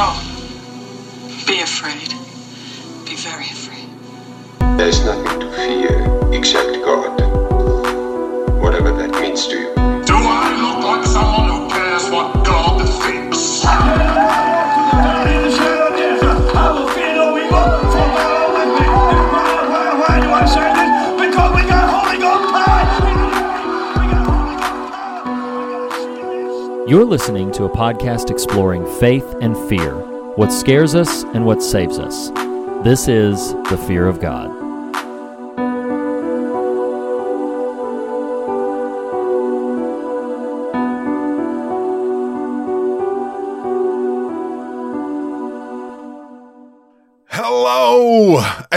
No. Be afraid. Be very afraid. There is nothing to fear except You're listening to a podcast exploring faith and fear, what scares us and what saves us. This is The Fear of God.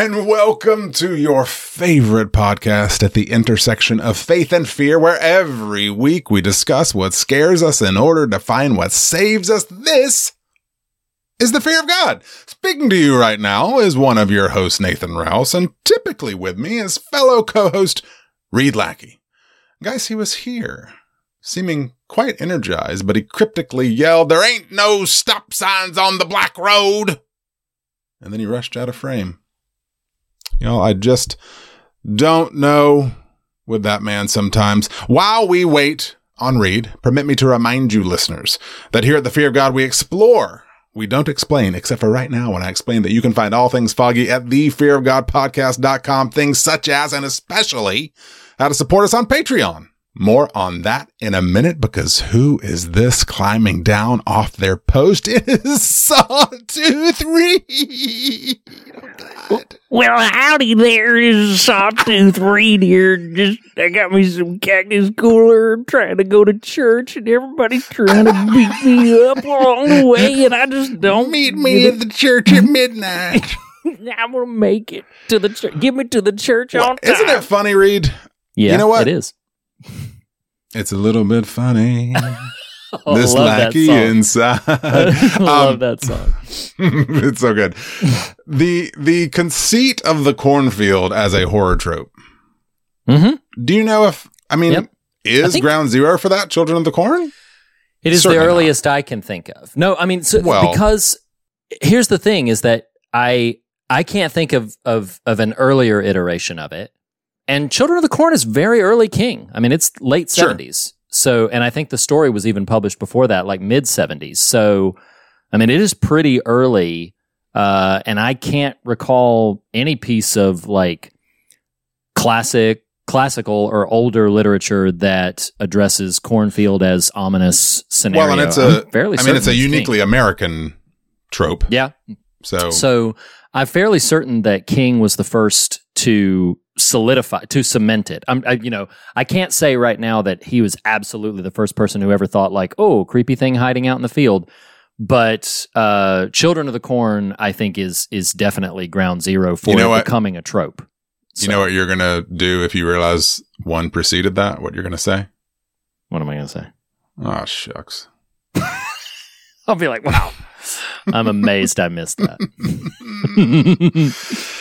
And welcome to your favorite podcast at the intersection of faith and fear, where every week we discuss what scares us in order to find what saves us. This is the fear of God. Speaking to you right now is one of your hosts, Nathan Rouse, and typically with me is fellow co host Reed Lackey. Guys, he was here, seeming quite energized, but he cryptically yelled, There ain't no stop signs on the black road and then he rushed out of frame. You know, I just don't know with that man sometimes. While we wait on Reed, permit me to remind you listeners that here at the Fear of God, we explore. We don't explain, except for right now when I explain that you can find all things foggy at thefearofgodpodcast.com, things such as and especially how to support us on Patreon. More on that in a minute because who is this climbing down off their post? It is Sawtooth Reed. Well, howdy there is this is Sawtooth Reed here. Just I got me some cactus cooler. I'm trying to go to church, and everybody's trying to beat me up along the way, and I just don't Meet me at the church at midnight. I'm gonna make it to the church. Give me to the church on time. Isn't it funny, Reed? Yeah, You know what? It is. It's a little bit funny. Oh, this love lackey inside. I love Um, that song. it's so good. The the conceit of the cornfield as a horror trope. Mm-hmm. Do you know if I mean Yep. is I ground zero for that Children of the Corn? It is Certainly the not. earliest I can think of. No, I mean, so, Well- because here's the thing: is that I I can't think of of of an earlier iteration of it. And Children of the Corn is very early King. I mean, it's late Sure. seventies. So, and I think the story was even published before that, like mid seventies. So, I mean, it is pretty early. Uh, and I can't recall any piece of like classic, classical or older literature that addresses cornfield as ominous scenario. Well, and it's a I'm fairly. I mean, it's a uniquely American trope. Yeah. So, So I'm fairly certain that King was the first to solidify, to cement it. I'm, I, you know, I can't say right now that he was absolutely the first person who ever thought like, oh, creepy thing hiding out in the field. But uh, Children of the Corn, I think, is is definitely ground zero for You know becoming a trope. you know what you're gonna do if you realize one preceded that? What you're gonna say? What am I going to say? Oh shucks. I'll be like, wow, I'm amazed I missed that.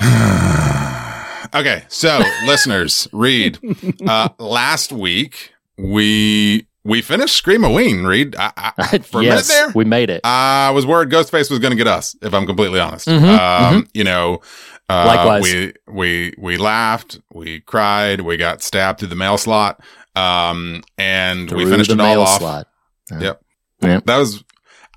okay, so listeners, Reed. Uh, last week we we finished Screamaween. Read I, I, for yes, a minute there. we made it. I was worried Ghostface was going to get us. If I'm completely honest, Mhm, um, you know, uh, Likewise. we we we laughed, we cried, we got stabbed through the mail slot, um, and we finished it all off. slot. Yep. Yeah. That was.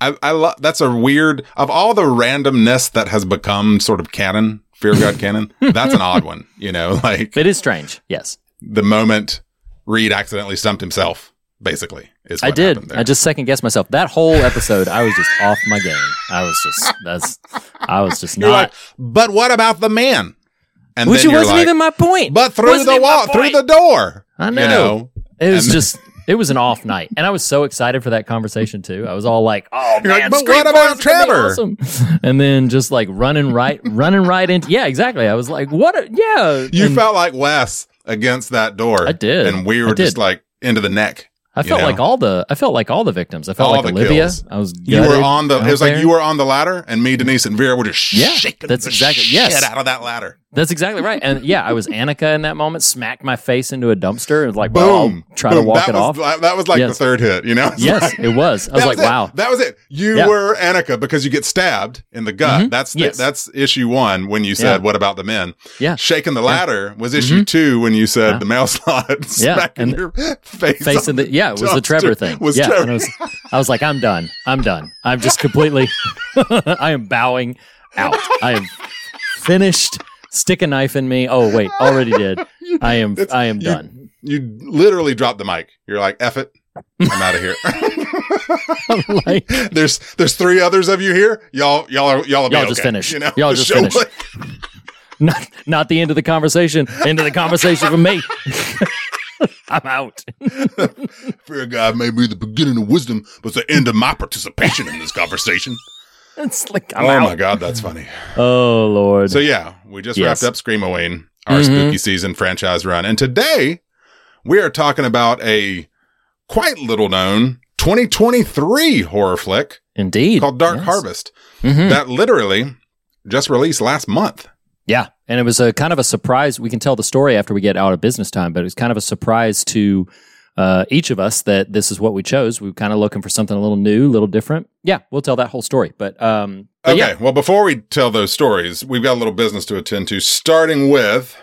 I, I love that's a weird of all the randomness that has become sort of canon, Fear of God canon. That's an odd one, you know, like It is strange. Yes. the moment Reed accidentally stumped himself, basically. Is I did. I just second guessed myself. That whole episode, I was just off my game. I was just that's I was just not like, but what about the man? And which wasn't like, even my point. but through Wasn't the wall, through the door. I You know. know, It was And- just it was an off night. And I was so excited for that conversation too. I was all like, "Oh You're like, man, but Scream what Force about gonna be Trevor? awesome." And then just like running right running right into Yeah, exactly. I was like, "What? A, yeah." you And felt like Wes against that door. I did. and we were just like into the neck. I you felt know? like all the I felt like all the victims. I felt All like the Olivia. kills. I was You were on the. It out was like you were on the ladder, and me, Denise, and Vera were just Yeah, shaking that's the exactly- shit yes. out of that ladder. That's exactly right. And yeah, I was Anika in that moment, smacked my face into a dumpster and was like, Boom. I'll try to walk that it was, off. That was like Yes. the third hit, you know? It's Yes, like- it was. I was like, it. wow. That was it. You Yeah. were Anika because you get stabbed in the gut. Mhm. That's the, Yes. that's issue one when you said, Yeah. "What about the men?" Yeah. Shaking the ladder was issue Mhm. two when you said Yeah. the mail slot Yeah, smacking and your face. Face in the yeah, it was the Trevor thing. Was yeah, Trevor. and I was, I was like, I'm done. I'm done. I'm just completely. I am bowing out. I am finished. Stick a knife in me. Oh wait, already did. I am. It's- I am you- done. you literally dropped the mic. You're like, "Eff it." I'm out of here. like, there's there's three others of you here. Y'all y'all are y'all Y'all just okay, finish. You know, Y'all just show finish. will- not not the end of the conversation. End of the conversation for me. I'm out. Fear of God may be the beginning of wisdom, but it's the end of my participation in this conversation. It's like I'm oh out. my God, that's funny. Oh Lord. So yeah, we just Yes. wrapped up Screamoween, our Mhm. spooky season franchise run, and today we are talking about a quite little known 2023 horror flick Indeed. called Dark Yes. Harvest Mhm. that literally just released last month. Yeah, and it was a kind of a surprise. We can tell the story after we get out of business time, but it was kind of a surprise to uh, each of us that this is what we chose. We were kind of looking for something a little new, a little different. Yeah, we'll tell that whole story. But, um, but Okay, yeah, well, before we tell those stories, we've got a little business to attend to, starting with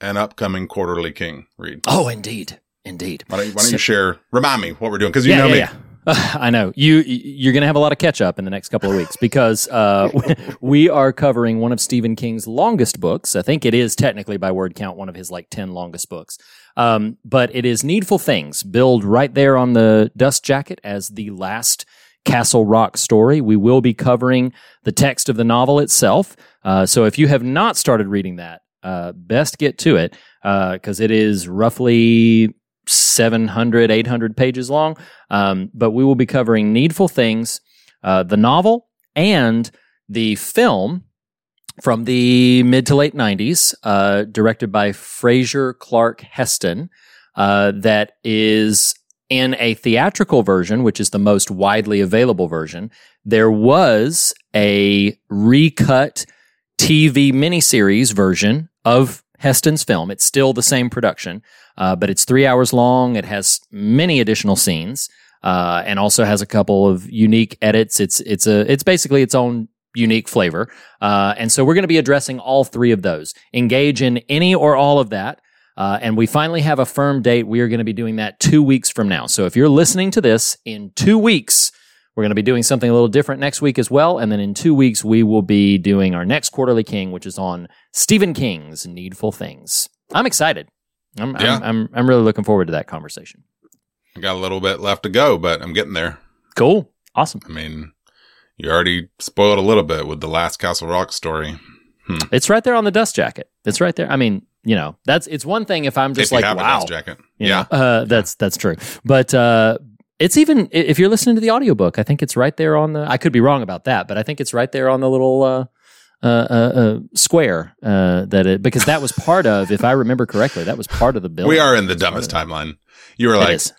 an upcoming quarterly king read. oh, indeed, indeed. Why don't, you- why don't So- you share? Remind me what we're doing because you yeah, know yeah, me. I know you. You're going to have a lot of catch up in the next couple of weeks because uh, we are covering one of Stephen King's longest books. I think it is technically by word count one of his like ten longest books. Um, but it is Needful Things, billed right there on the dust jacket as the last Castle Rock story. We will be covering the text of the novel itself. Uh, so if you have not started reading that, uh, best get to it because it is roughly 700, 800 pages long. Um, but we will be covering Needful Things, uh, the novel, and the film from the mid to late 90s, uh, directed by Fraser Clarke Heston, uh, that is in a theatrical version, which is the most widely available version. There was a recut TV miniseries version of Heston's film. It's still the same production, uh, but it's three hours long. It has many additional scenes, uh, and also has a couple of unique edits. It's it's a it's basically its own unique flavor, uh, and so we're going to be addressing all three of those. Engage in any or all of that. Uh, and we finally have a firm date. We are going to be doing that two weeks from now. So if you're listening to this in two weeks, we're going to be doing something a little different next week as well. And then in two weeks, we will be doing our next quarterly king, which is on Stephen King's Needful Things. I'm excited. I'm, Yeah. I'm, I'm, I'm really looking forward to that conversation. I got a little bit left to go, but I'm getting there. Cool. Awesome. I mean, you already spoiled a little bit with the last Castle Rock story. It's right there on the dust jacket. It's right there. I mean, you know, that's, it's one thing if I'm just if like, wow. a dust jacket. Yeah. know, uh, that's that's true. But uh, it's even if you're listening to the audiobook, I think it's right there on the. I could be wrong about that, but I think it's right there on the little uh, uh, uh, uh, square uh, that it because that was part of, if I remember correctly, that was part of the bill. We are in the dumbest timeline. You were like, is.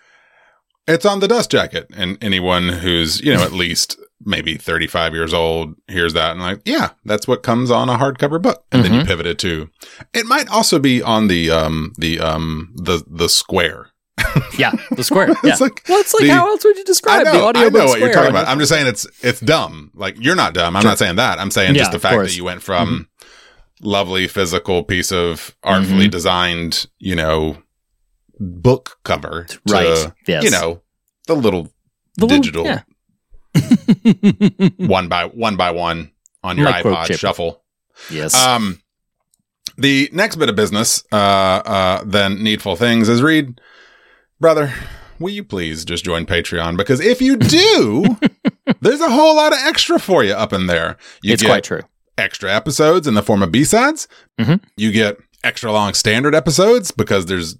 it's on the dust jacket. And anyone who's, you know, at least maybe 35 years old hears that and like, yeah, that's what comes on a hardcover book. And then you Mm-hmm. pivot it to, it might also be on the, um, the, um, the, the square. Yeah, the square. Yeah. It's like well, it's like the- how else would you I describe the know, I audiobook know what you're square talking about. I'm just saying it's, it's dumb. Like you're not dumb. I'm not saying that. I'm saying Yeah, just the fact course. that you went from lovely physical piece of artfully Mhm. designed, you know, book cover to, Right. Yes. you know, the little The little- digital yeah. one by one by one on your Microchip. iPod shuffle. yes. Um, the next bit of business, uh, uh, than needful things is Reed, brother. Will you please just join Patreon? Because if you do, there's a whole lot of extra for you up in there. You it's get quite true. extra episodes in the form of B-sides. Mhm. You get extra long standard episodes because there's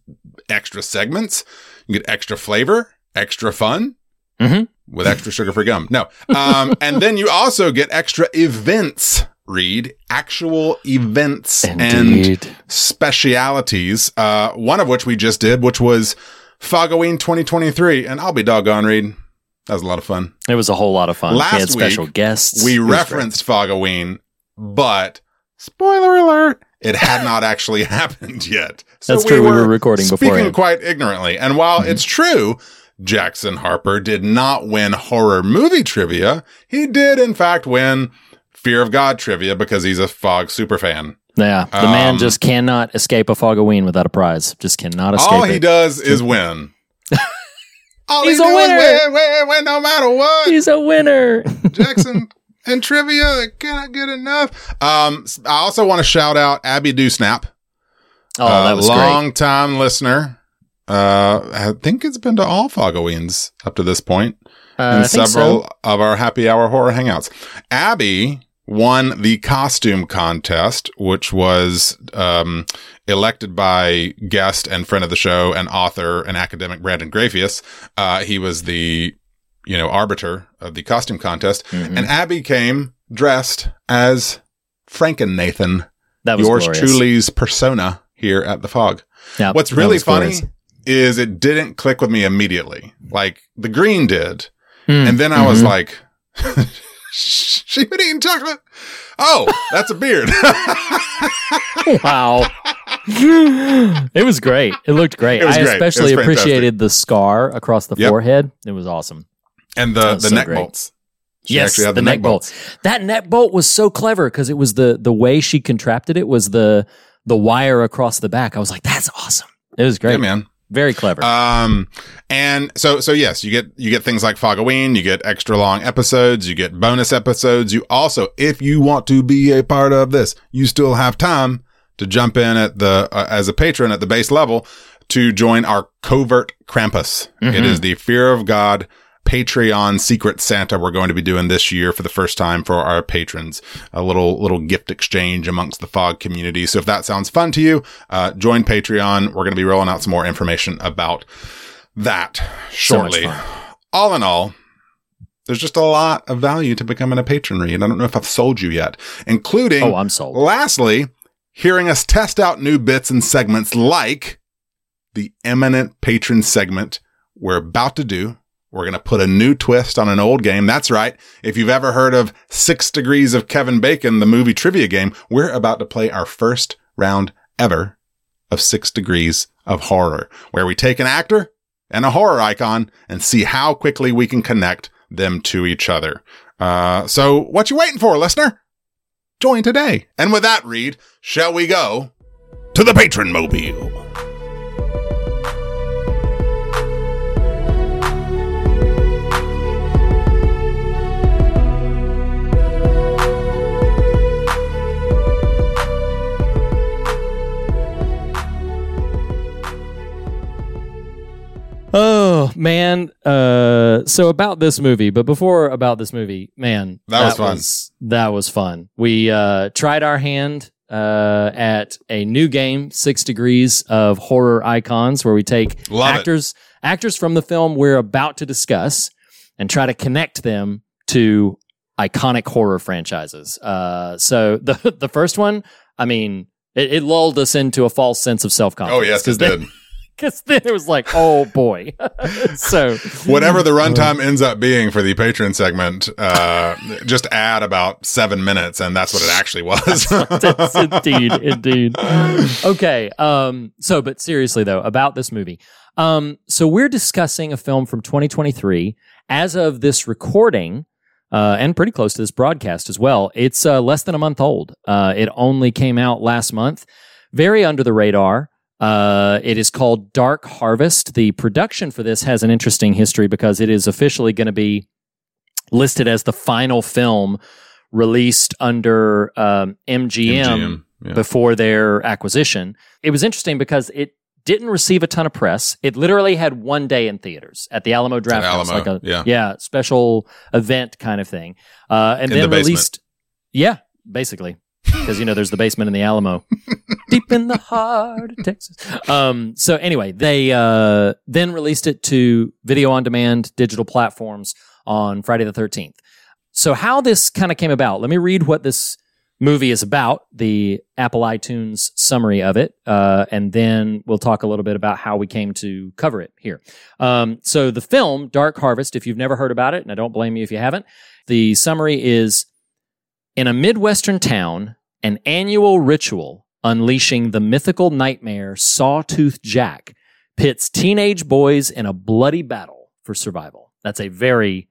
extra segments. You get extra flavor, extra fun Mhm. with extra sugar-free gum. No. Um, and then you also get extra events. Read actual events and specialities. Uh, one of which we just did, which was Foggoween 2023. And I'll be doggone, Reed. That was a lot of fun. It was a whole lot of fun. Last we had special week, guests. We It was great. referenced Fogoween, but spoiler alert, it had not actually happened yet. So That's true. We were recording speaking beforehand. quite ignorantly. And while mm-hmm. it's true, Jackson Harper did not win horror movie trivia, he did in fact win Fear of God trivia because he's a Fog superfan. Yeah, the man Um, just cannot escape a Fogoween without a prize. Just cannot escape All it. he does is win. All He's he a winner. Win, win, win, no matter what. He's a winner. Jackson and trivia it cannot get enough. Um, I also want to shout out Abby Dewsnap, Oh, that was great. long time listener. Uh, I think it's been to all Fogoweens up to this point, Uh, and several so. of our happy hour horror hangouts. Abby won the costume contest, which was um, elected by guest and friend of the show and author and academic Brandon Grafius. Uh, he was the you know arbiter of the costume contest, Mhm. and Abby came dressed as Franken Nathan, That was yours glorious. truly's persona here at the Fog. Yeah, What's really funny glorious. is it didn't click with me immediately. Like the green did. Hmm. And then I was Mhm. like, she been eating chocolate. Oh, that's a beard. wow. it was great. It looked great. It I great. Especially appreciated the scar across the Yep. forehead. It was awesome. and the, the so neck great. bolts. She yes, actually had the, neck bolts. That neck bolt was so clever because it was the the way she contrapted it was the the wire across the back. I was like, that's awesome. It was great. Yeah, man. Very clever. Um, and so, so yes, you get, you get things like Fogoween, you get extra long episodes, you get bonus episodes. You also, if you want to be a part of this, you still have time to jump in at the, uh, as a patron at the base level to join our covert Krampus. It is the fear of God Patreon Secret Santa we're going to be doing this year for the first time for our patrons. A little, little gift exchange amongst the fog community. So if that sounds fun to you, uh, join Patreon. We're going to be rolling out some more information about that shortly. fun. all in all, there's just a lot of value to becoming a patron Reed. I don't know if I've sold you yet, including oh, I'm sold. Lastly, hearing us test out new bits and segments like the eminent patron segment we're about to do. We're going to put a new twist on an old game. That's right. If you've ever heard of Six Degrees of Kevin Bacon, the movie trivia game, we're about to play our first round ever of Six Degrees of Horror, where we take an actor and a horror icon and see how quickly we can connect them to each other. Uh, so what you waiting for, listener? Join today. And with that, Reed, shall we go to the patron mobile? Oh man. Uh, so about this movie, but before about this movie, man, That was fun. that was fun. We uh, tried our hand uh, at a new game, Six Degrees of Horror Icons, where we take Love it. actors actors from the film we're about to discuss and try to connect them to iconic horror franchises. Uh, so the the first one, I mean. It, it lulled us into a false sense of self confidence. Oh, yes, it did. Because then it was like, oh boy. so Whatever the runtime ends up being for the patron segment, uh, just add about seven minutes, and that's what it actually was. Yes, indeed, indeed. Okay. Um, so, but seriously though, about this movie. Um, so we're discussing a film from 2023. As of this recording, uh, and pretty close to this broadcast as well, it's uh, less than a month old. Uh, it only came out last month. Very under the radar. Uh, it is called Dark Harvest. The production for this has an interesting history because it is officially going to be listed as the final film released under um, MGM, MGM, yeah. before their acquisition. It was interesting because it didn't receive a ton of press. It literally had one day in theaters at the Alamo Drafthouse, like a yeah. special event kind of thing, uh, and In then the released. Yeah, basically, because you know there's the basement in the Alamo, deep in the heart of Texas. Um, so anyway, they uh, then released it to video on demand digital platforms on Friday the 13th. So how this kind of came about? Let me read what this movie is about, the Apple iTunes summary of it, uh, and then we'll talk a little bit about how we came to cover it here. Um, so the film Dark Harvest, if you've never heard about it, and I don't blame you if you haven't, the summary is in a midwestern town, an annual ritual unleashing the mythical nightmare Sawtooth Jack, pits teenage boys in a bloody battle for survival. That's a very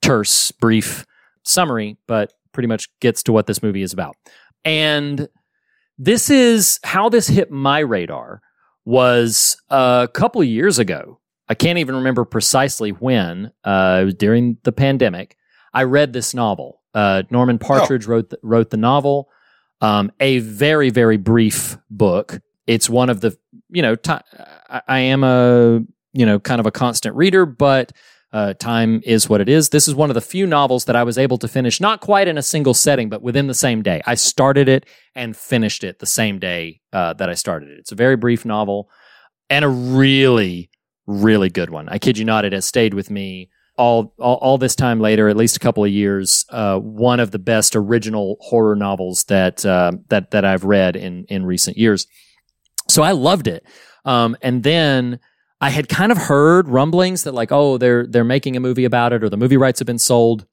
terse, brief summary, but pretty much gets to what this movie is about. And this is how this hit my radar was a couple years ago. I can't even remember precisely when. Uh, it was during the pandemic. I read this novel. Uh, Norman Partridge wrote the, wrote the novel. Um, a very very brief book. It's one of the you know I am a you know kind of a constant reader, but uh, time is what it is. This is one of the few novels that I was able to finish, not quite in a single setting, but within the same day. I started it and finished it the same day uh, that I started it. It's a very brief novel and a really, really good one. I kid you not, it has stayed with me all all, all this time later, at least a couple of years. Uh, one of the best original horror novels that uh, that that I've read in in recent years. So I loved it. Um, and then I had kind of heard rumblings that like, oh, they're they're making a movie about it, or the movie rights have been sold.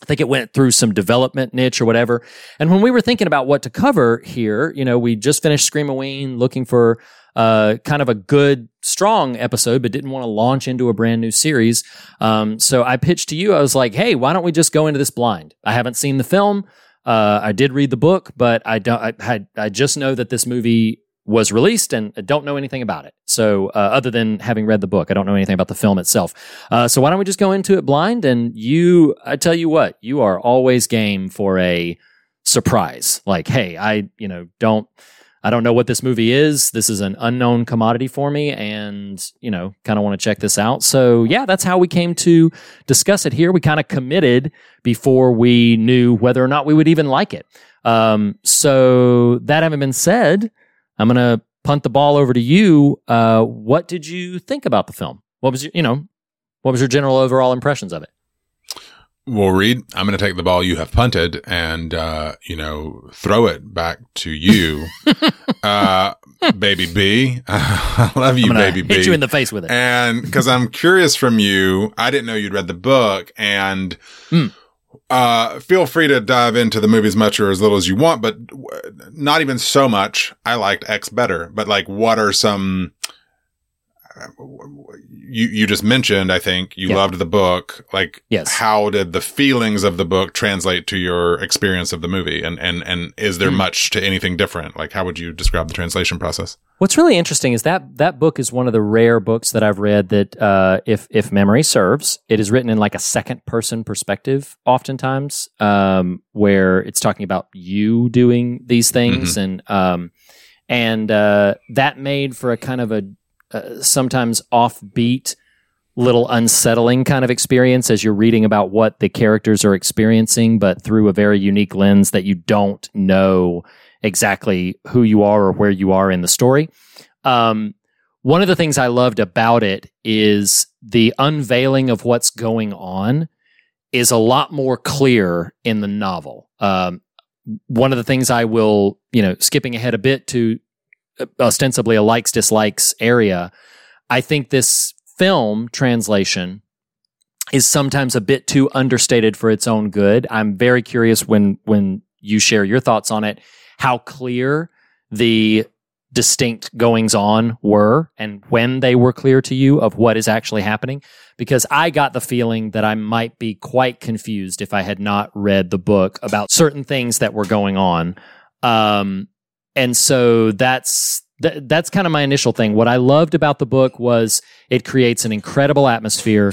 I think it went through some development niche or whatever. And when we were thinking about what to cover here, you know, we just finished Screamaween, looking for uh, kind of a good, strong episode, but didn't want to launch into a brand new series. Um, so I pitched to you. I was like, "Hey, why don't we just go into this blind? I haven't seen the film. Uh, I did read the book, but I don't. I, I, I just know that this movie was released and I don't know anything about it. So, uh, other than having read the book, I don't know anything about the film itself. Uh, so, why don't we just go into it blind? And you, I tell you what, you are always game for a surprise. Like, hey, I, you know, don't, I don't know what this movie is. This is an unknown commodity for me and, you know, kind of want to check this out. So, yeah, that's how we came to discuss it here. We kind of committed before we knew whether or not we would even like it. Um, so, that having been said, I'm going to punt the ball over to you. Uh, what did you think about the film? What was your, you know, what was your general overall impressions of it? Well, Reed, I'm going to take the ball you have punted and, uh, you know, throw it back to you. uh, baby B. I love you, baby B. hit you in the face with it. And because I'm curious from you, I didn't know you'd read the book and, Hmm. uh, feel free to dive into the movie as much or as little as you want, but w- not even so much. I liked X better, but like, what are some, you, you just mentioned, I think you Yeah. loved the book. Like, Yes. how did the feelings of the book translate to your experience of the movie? And, and, and is there much to anything different? Like, how would you describe the translation process? What's really interesting is that that book is one of the rare books that I've read that, uh, if if memory serves, it is written in like a second person perspective, oftentimes, um, where it's talking about you doing these things, and um, and uh, that made for a kind of a uh, sometimes offbeat, little unsettling kind of experience as you're reading about what the characters are experiencing, but through a very unique lens that you don't know exactly who you are or where you are in the story. Um, one of the things I loved about it is the unveiling of what's going on is a lot more clear in the novel. Um, one of the things I will, you know, skipping ahead a bit to ostensibly a likes dislikes area, I think this film translation is sometimes a bit too understated for its own good. I'm very curious when when you share your thoughts on it, how clear the distinct goings on were and when they were clear to you of what is actually happening because I got the feeling that I might be quite confused if I had not read the book about certain things that were going on. Um, and so that's th- that's kind of my initial thing. What I loved about the book was it creates an incredible atmosphere.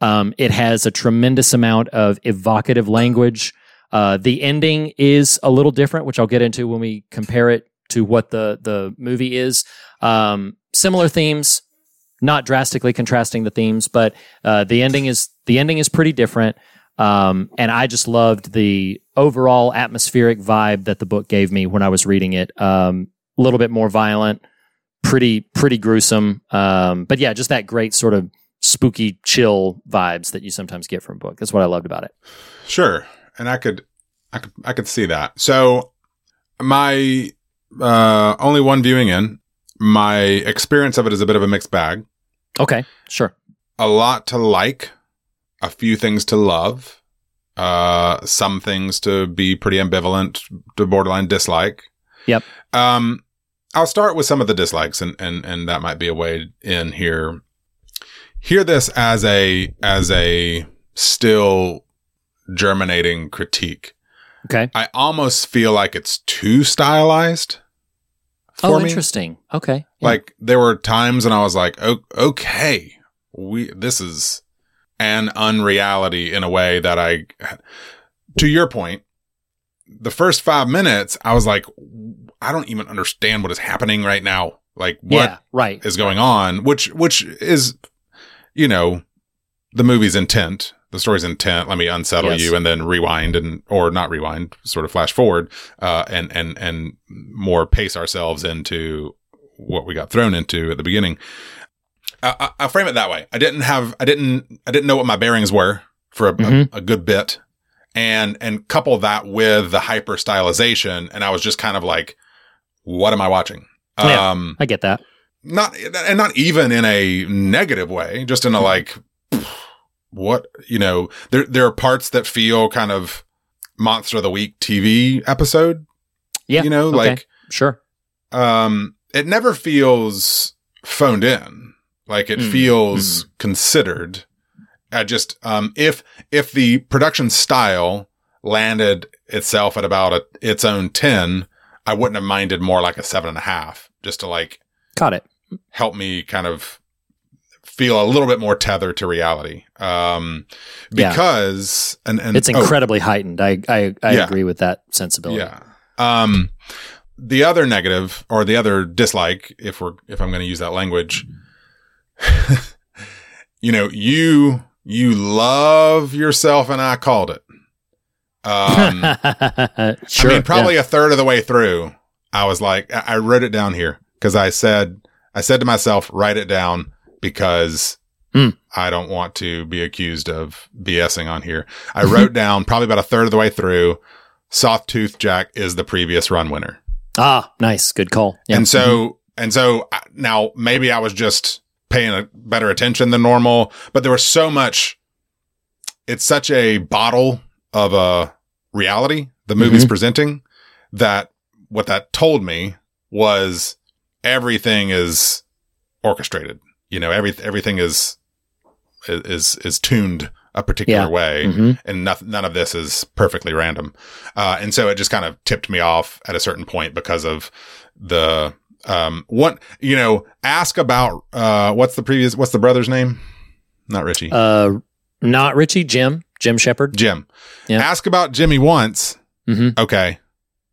Um, it has a tremendous amount of evocative language. Uh, the ending is a little different, which I'll get into when we compare it to what the the movie is. Um, similar themes, not drastically contrasting the themes, but uh, the ending is the ending is pretty different. Um, and I just loved the overall atmospheric vibe that the book gave me when I was reading it. Um, a little bit more violent, pretty pretty gruesome. Um, but yeah, just that great sort of spooky, chill vibes that you sometimes get from a book. That's what I loved about it. Sure. And I could, I could, I could see that. So my, uh, only one viewing in, my experience of it is a bit of a mixed bag. Okay, sure. A lot to like, a few things to love, uh, some things to be pretty ambivalent to borderline dislike. Yep. Um, I'll start with some of the dislikes, and and and that might be a way in here. Hear this as a as a still germinating critique. Okay. I almost feel like it's too stylized. Oh, for me. interesting. Okay. Yeah. Like there were times when I was like, "O- okay, we this is an unreality in a way that I to your point, the first 5 minutes I was like I don't even understand what is happening right now. Like what yeah. Right. is going on, which which is you know the movie's intent, the story's intent. Let me unsettle Yes. you and then rewind and or not rewind, sort of flash forward, uh, and and and more pace ourselves into what we got thrown into at the beginning. I, I, I'll frame it that way. I didn't have, I didn't, I didn't know what my bearings were for a, Mhm. a, a good bit, and and couple that with the hyper stylization, and I was just kind of like, what am I watching? Yeah. Um, I get that. not and not even in a negative way just in a like what you know there there are parts that feel kind of monster of the week tv episode Yeah. you know okay. like Sure. um it never feels phoned in like it Mm, feels considered i just um if if the production style landed itself at about a, its own 10 i wouldn't have minded more like a seven and a half just to like Got it. help me kind of feel a little bit more tethered to reality. Um, Yeah. because, and, and It's oh, incredibly heightened. I I, I Yeah. agree with that sensibility. yeah. Um, the other negative or the other dislike, if we're, if I'm going to use that language, you know, you, you love yourself and I called it. Um, sure. I mean, probably a third of the way through, I was like, I I wrote it down here because I said, I said to myself, write it down because Hmm. I don't want to be accused of BSing on here. I wrote down probably about a third of the way through, Sawtooth Jack is the previous run winner. Ah, nice. Good call. Yeah. And so, and so uh, now maybe I was just paying a better attention than normal, but there was so much, it's such a bottle of a reality the movie's Mm-hmm. presenting that what that told me was everything is orchestrated. You know, every, everything is, is, is tuned a particular Yeah. way Mhm. and nothing, none of this is perfectly random. Uh, and so it just kind of tipped me off at a certain point because of the, um, what, you know, ask about, uh, what's the previous, what's the brother's name? Not Richie. Uh, not Richie. Jim. Jim Shepard. Jim. yeah. Ask about Jimmy once. Mhm. Okay.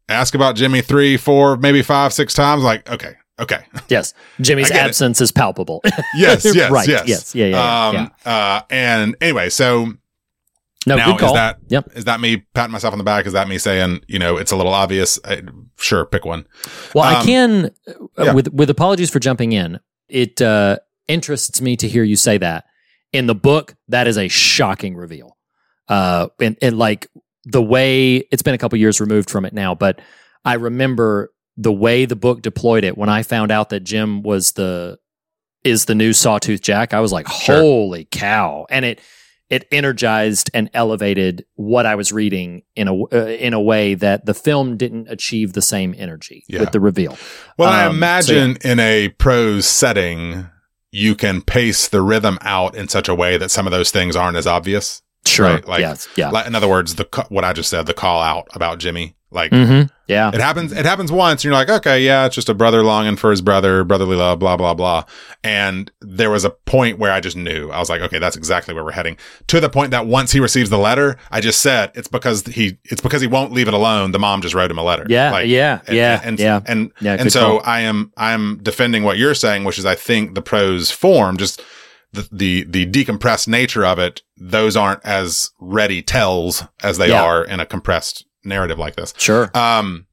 Ask about Jimmy three, four, maybe five, six times. Like, okay. Okay. Yes. Jimmy's get it. absence is palpable. Yes. Yes. right. Yes. Yes. Yeah. Yeah. yeah, um, yeah. uh, and anyway, so No. now good call. is that, Yep. is that me patting myself on the back? Is that me saying, you know, it's a little obvious? I, sure. Pick one. Well, I Um, can, uh, yeah. with with apologies for jumping in. It uh, interests me to hear you say that. In the book, that is a shocking reveal. Uh, and, and like the way it's been a couple years removed from it now, but I remember the way the book deployed it when I found out that Jim was the is the new Sawtooth Jack. I was like, Sure. holy cow! And it it energized and elevated what I was reading in a uh, in a way that the film didn't achieve the same energy Yeah. with the reveal. Well, I Um, so imagine in a prose setting, you can pace the rhythm out in such a way that some of those things aren't as obvious. Sure, Right, like- yes, yeah, Like, in other words, the what I just said, the call out about Jimmy, like mm-hmm. yeah, it happens. It happens once, and you're like, okay, yeah, it's just a brother longing for his brother, brotherly love, blah blah blah. And there was a point where I just knew. I was like, okay, that's exactly where we're heading. To the point that once he receives the letter, I just said it's because he it's because he won't leave it alone. The mom just wrote him a letter. yeah, Like, yeah, and, yeah, and, yeah. and Yeah, and so call. I am I'm defending what you're saying, which is I think the prose form, just the the the decompressed nature of it, those aren't as ready tells as they Yeah. are in a compressed narrative like this. Sure. Um,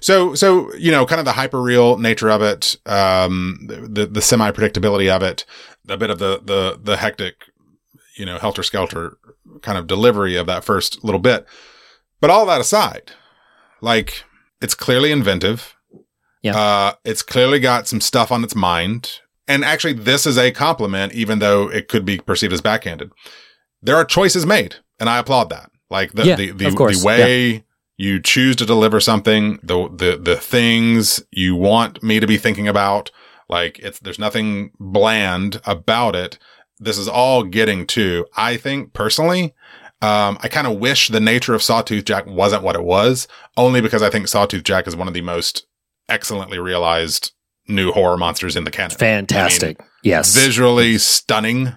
so, so, you know, kind of the hyper real nature of it, um, the, the semi predictability of it, a bit of the, the, the hectic, you know, helter skelter kind of delivery of that first little bit. But all that aside, like it's clearly inventive. Yeah. Uh, it's clearly got some stuff on its mind. And actually, this is a compliment, even though it could be perceived as backhanded. There are choices made, and I applaud that. Like the, Yeah, the, the, the way you choose to deliver something, the, the, the things you want me to be thinking about, like it's, there's nothing bland about it. This is all getting to, I think personally, um, I kind of wish the nature of Sawtooth Jack wasn't what it was, only because I think Sawtooth Jack is one of the most excellently realized new horror monsters in the canon. Fantastic. yes. Visually stunning,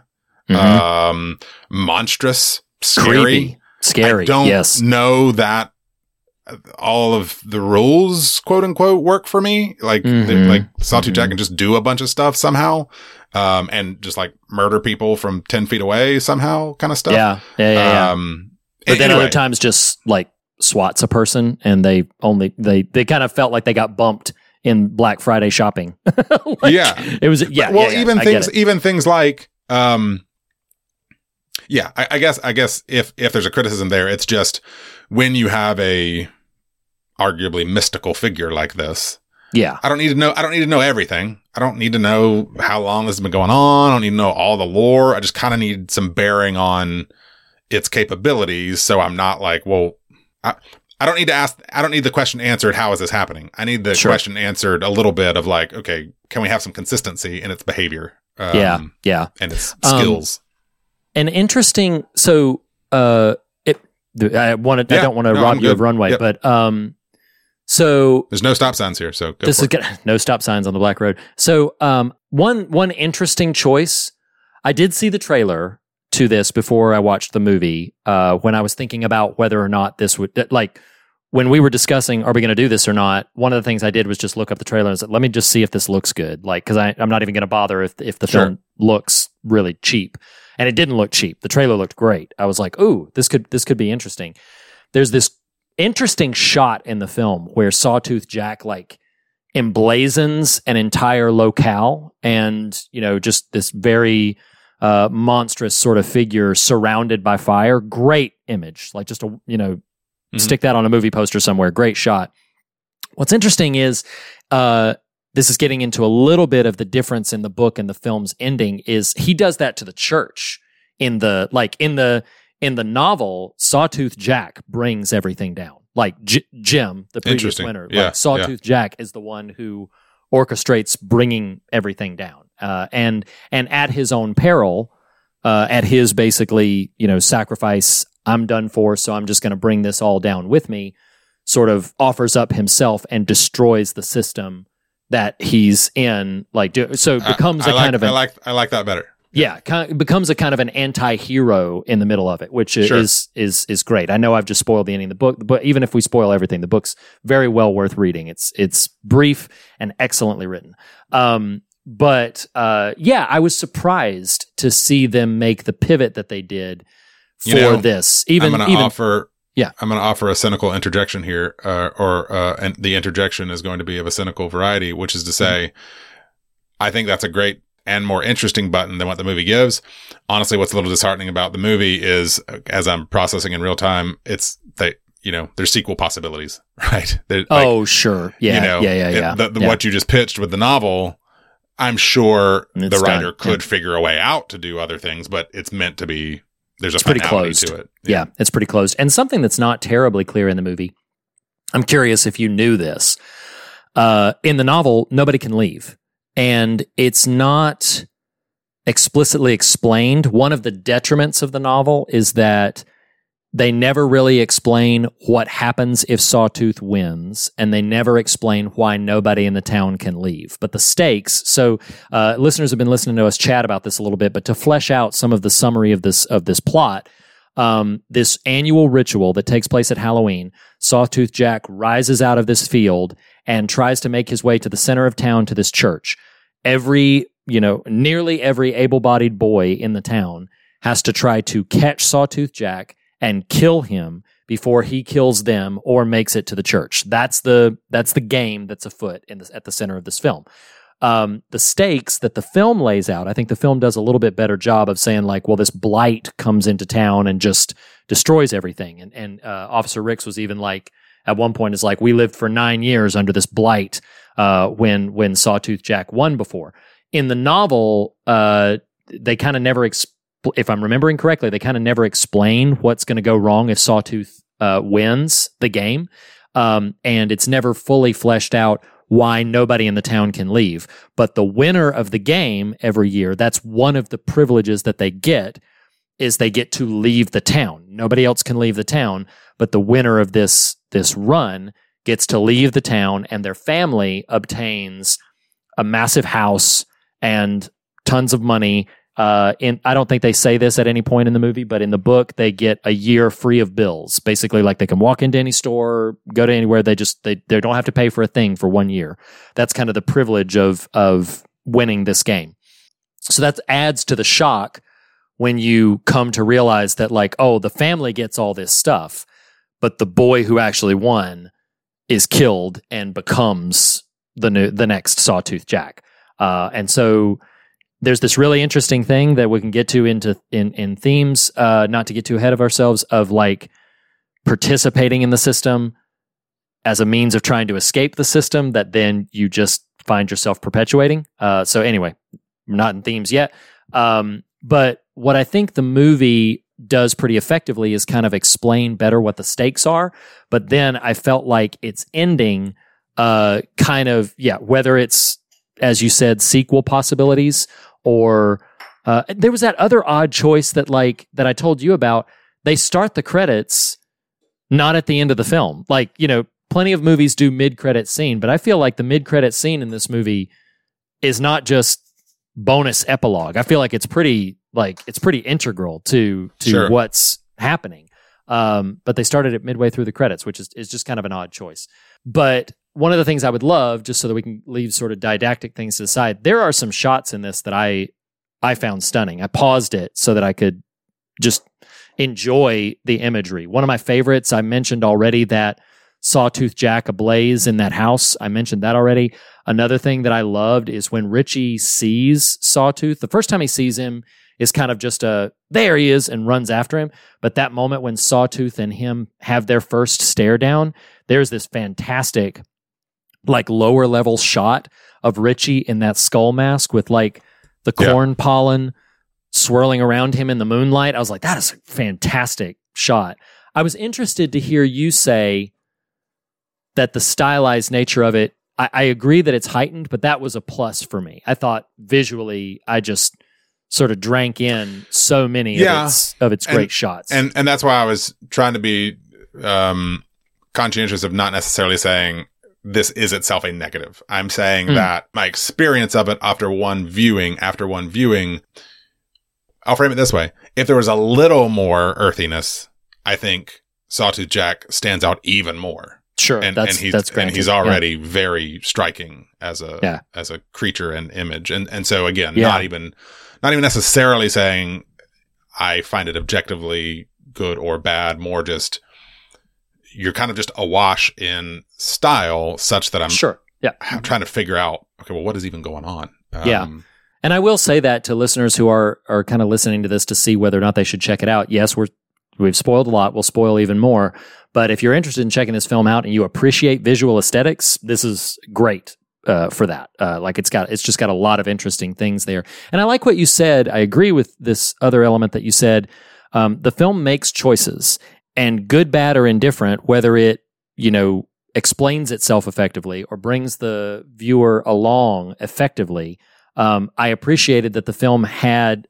Mhm. um, monstrous, scary. Creepy. Scary. I don't yes. know that all of the rules, quote unquote, work for me. Like, Mhm. like Sawtooth Jack Mhm. can just do a bunch of stuff somehow, um, and just like murder people from 10 feet away somehow kind of stuff. Yeah. Yeah. Yeah. yeah. Um, but then anyway, other times just like swats a person and they only, they, they kind of felt like they got bumped in Black Friday shopping. Like, Yeah. It was, yeah. well, yeah, yeah, even things, even things like, um, yeah, I, I guess, I guess if, if there's a criticism there, it's just when you have a arguably mystical figure like this, Yeah. I don't need to know. I don't need to know everything. I don't need to know how long this has been going on. I don't need to know all the lore. I just kind of need some bearing on its capabilities. So I'm not like, well, I, I don't need to ask. I don't need the question answered. How is this happening? I need the Sure. question answered a little bit of like, okay, can we have some consistency in its behavior? Um, yeah. Yeah. and its Um, skills. an interesting so uh it i wanted i Yeah, don't want to no, rob you of runway Yep. but um so There's no stop signs here, so go this is good no stop signs on the black road. So um one one interesting choice i did see the trailer to this before i watched the movie uh when i was thinking about whether or not this would like when we were discussing are we going to do this or not one of the things i did was just look up the trailer and said let me just see if this looks good. Like because i'm not even going to bother if, if the Sure. film looks really cheap. And it didn't look cheap. The trailer looked great. I was like ooh this could this could be interesting. There's this interesting shot in the film where sawtooth jack like emblazons an entire locale and you know just this very uh monstrous sort of figure surrounded by fire. Great image. Like just a you know Mhm. stick that on a movie poster somewhere. Great shot. What's interesting is uh this is getting into a little bit of the difference in the book and the film's ending is he does that to the church in the like in the in the novel sawtooth jack brings everything down. Like J- jim the previous winner Yeah, like sawtooth jack is the one who orchestrates bringing everything down uh, and and at his own peril uh, at his basically you know sacrifice i'm done for so i'm just going to bring this all down with me sort of offers up himself and destroys the system that he's in like do, so it becomes I a like, kind of I like I like that better. Yeah, kind it becomes a kind of an anti-hero in the middle of it, which Sure. is is is great. I know I've just spoiled the ending of the book, but even if we spoil everything, the book's very well worth reading. It's it's brief and excellently written. Um, but uh, yeah, I was surprised to see them make the pivot that they did for You know, this. Even I'm even offer. Yeah. I'm going to offer a cynical interjection here, uh, or uh, and the interjection is going to be of a cynical variety, which is to say, I think that's a great and more interesting button than what the movie gives. Honestly, what's a little disheartening about the movie is, as I'm processing in real time, it's that you know there's sequel possibilities, right? Like, oh sure, yeah, you know, yeah, yeah, it- yeah. the, the, yeah. What you just pitched with the novel, I'm sure It's the writer done, could yeah. figure a way out to do other things, but it's meant to be. There's a pretty closed. to it. Yeah, it's pretty closed. And something that's not terribly clear in the movie. I'm curious if you knew this. Uh, in the novel, nobody can leave, and it's not explicitly explained. One of the detriments of the novel is that they never really explain what happens if Sawtooth wins, and they never explain why nobody in the town can leave. But the stakes. So, uh, listeners have been listening to us chat about this a little bit, but to flesh out some of the summary of this of this plot, um, this annual ritual that takes place at Halloween, Sawtooth Jack rises out of this field and tries to make his way to the center of town to this church. Every, you know, nearly every able bodied boy in the town has to try to catch Sawtooth Jack and kill him before he kills them or makes it to the church. That's the that's the game that's afoot in this, at the center of this film. Um, the stakes that the film lays out, I think the film does a little bit better job of saying like, well, this blight comes into town and just destroys everything. And and uh, Officer Ricks was even like at one point is like, we lived for nine years under this blight uh, when when Sawtooth Jack won before. In the novel, uh, they kind of never, exp- if I'm remembering correctly, they kind of never explain what's going to go wrong if Sawtooth uh, wins the game, um, and it's never fully fleshed out why nobody in the town can leave. But the winner of the game every year, that's one of the privileges that they get is they get to leave the town. Nobody else can leave the town, but the winner of this this run gets to leave the town and their family obtains a massive house and tons of money. Uh, I don't think they say this at any point in the movie, but in the book they get a year free of bills. Basically, like they can walk into any store, go to anywhere. They just they they don't have to pay for a thing for one year. That's kind of the privilege of of winning this game. So that adds to the shock when you come to realize that like oh the family gets all this stuff, but the boy who actually won is killed and becomes the new the next Sawtooth Jack. Uh, and so there's this really interesting thing that we can get to into in in themes. Uh, not to get too ahead of ourselves of like participating in the system as a means of trying to escape the system that then you just find yourself perpetuating. Uh, so anyway, not in themes yet. Um, but what I think the movie does pretty effectively is kind of explain better what the stakes are. But then I felt like its ending, uh, kind of, yeah, whether it's, as you said, sequel possibilities or, uh, there was that other odd choice that like, that I told you about. They start the credits not at the end of the film. Like, you know, plenty of movies do mid credit scene, but I feel like the mid credit scene in this movie is not just bonus epilogue. I feel like it's pretty like it's pretty integral to to Sure. what's happening. Um, but they started it midway through the credits, which is is just kind of an odd choice. But one of the things I would love, just so that we can leave sort of didactic things to the side, there are some shots in this that I I found stunning. I paused it so that I could just enjoy the imagery. One of my favorites, I mentioned already that Sawtooth Jack ablaze in that house. I mentioned that already. Another thing that I loved is when Richie sees Sawtooth. The first time he sees him is kind of just a there he is and runs after him. But that moment when Sawtooth and him have their first stare down, there's this fantastic, like lower level shot of Richie in that skull mask with like the Yeah. corn pollen swirling around him in the moonlight. I was like, that is a fantastic shot. I was interested to hear you say that the stylized nature of it, I, I agree that it's heightened, but that was a plus for me. I thought visually, I just sort of drank in so many Yeah. of its of its And- great shots. and and that's why I was trying to be um, conscientious of not necessarily saying this is itself a negative. I'm saying Mm. that my experience of it after one viewing, after one viewing, I'll frame it this way: if there was a little more earthiness, I think Sawtooth Jack stands out even more. sure, And, that's and he's that's and he's Yeah. already very striking as a Yeah. as a creature and image. And and so again, Yeah. not even not even necessarily saying I find it objectively good or bad, more just you're kind of just awash in style such that I'm, sure. Yeah. I'm trying to figure out, okay, well, what is even going on? Yeah. Um, And I will say that to listeners who are are kind of listening to this to see whether or not they should check it out. Yes, we're we've spoiled a lot. We'll spoil even more. But if you're interested in checking this film out and you appreciate visual aesthetics, this is great uh, for that. Uh, like it's got it's just got a lot of interesting things there. And I like what you said. I agree with this other element that you said. Um, the film makes choices, and good, bad, or indifferent, whether it you know explains itself effectively or brings the viewer along effectively um, I appreciated that the film had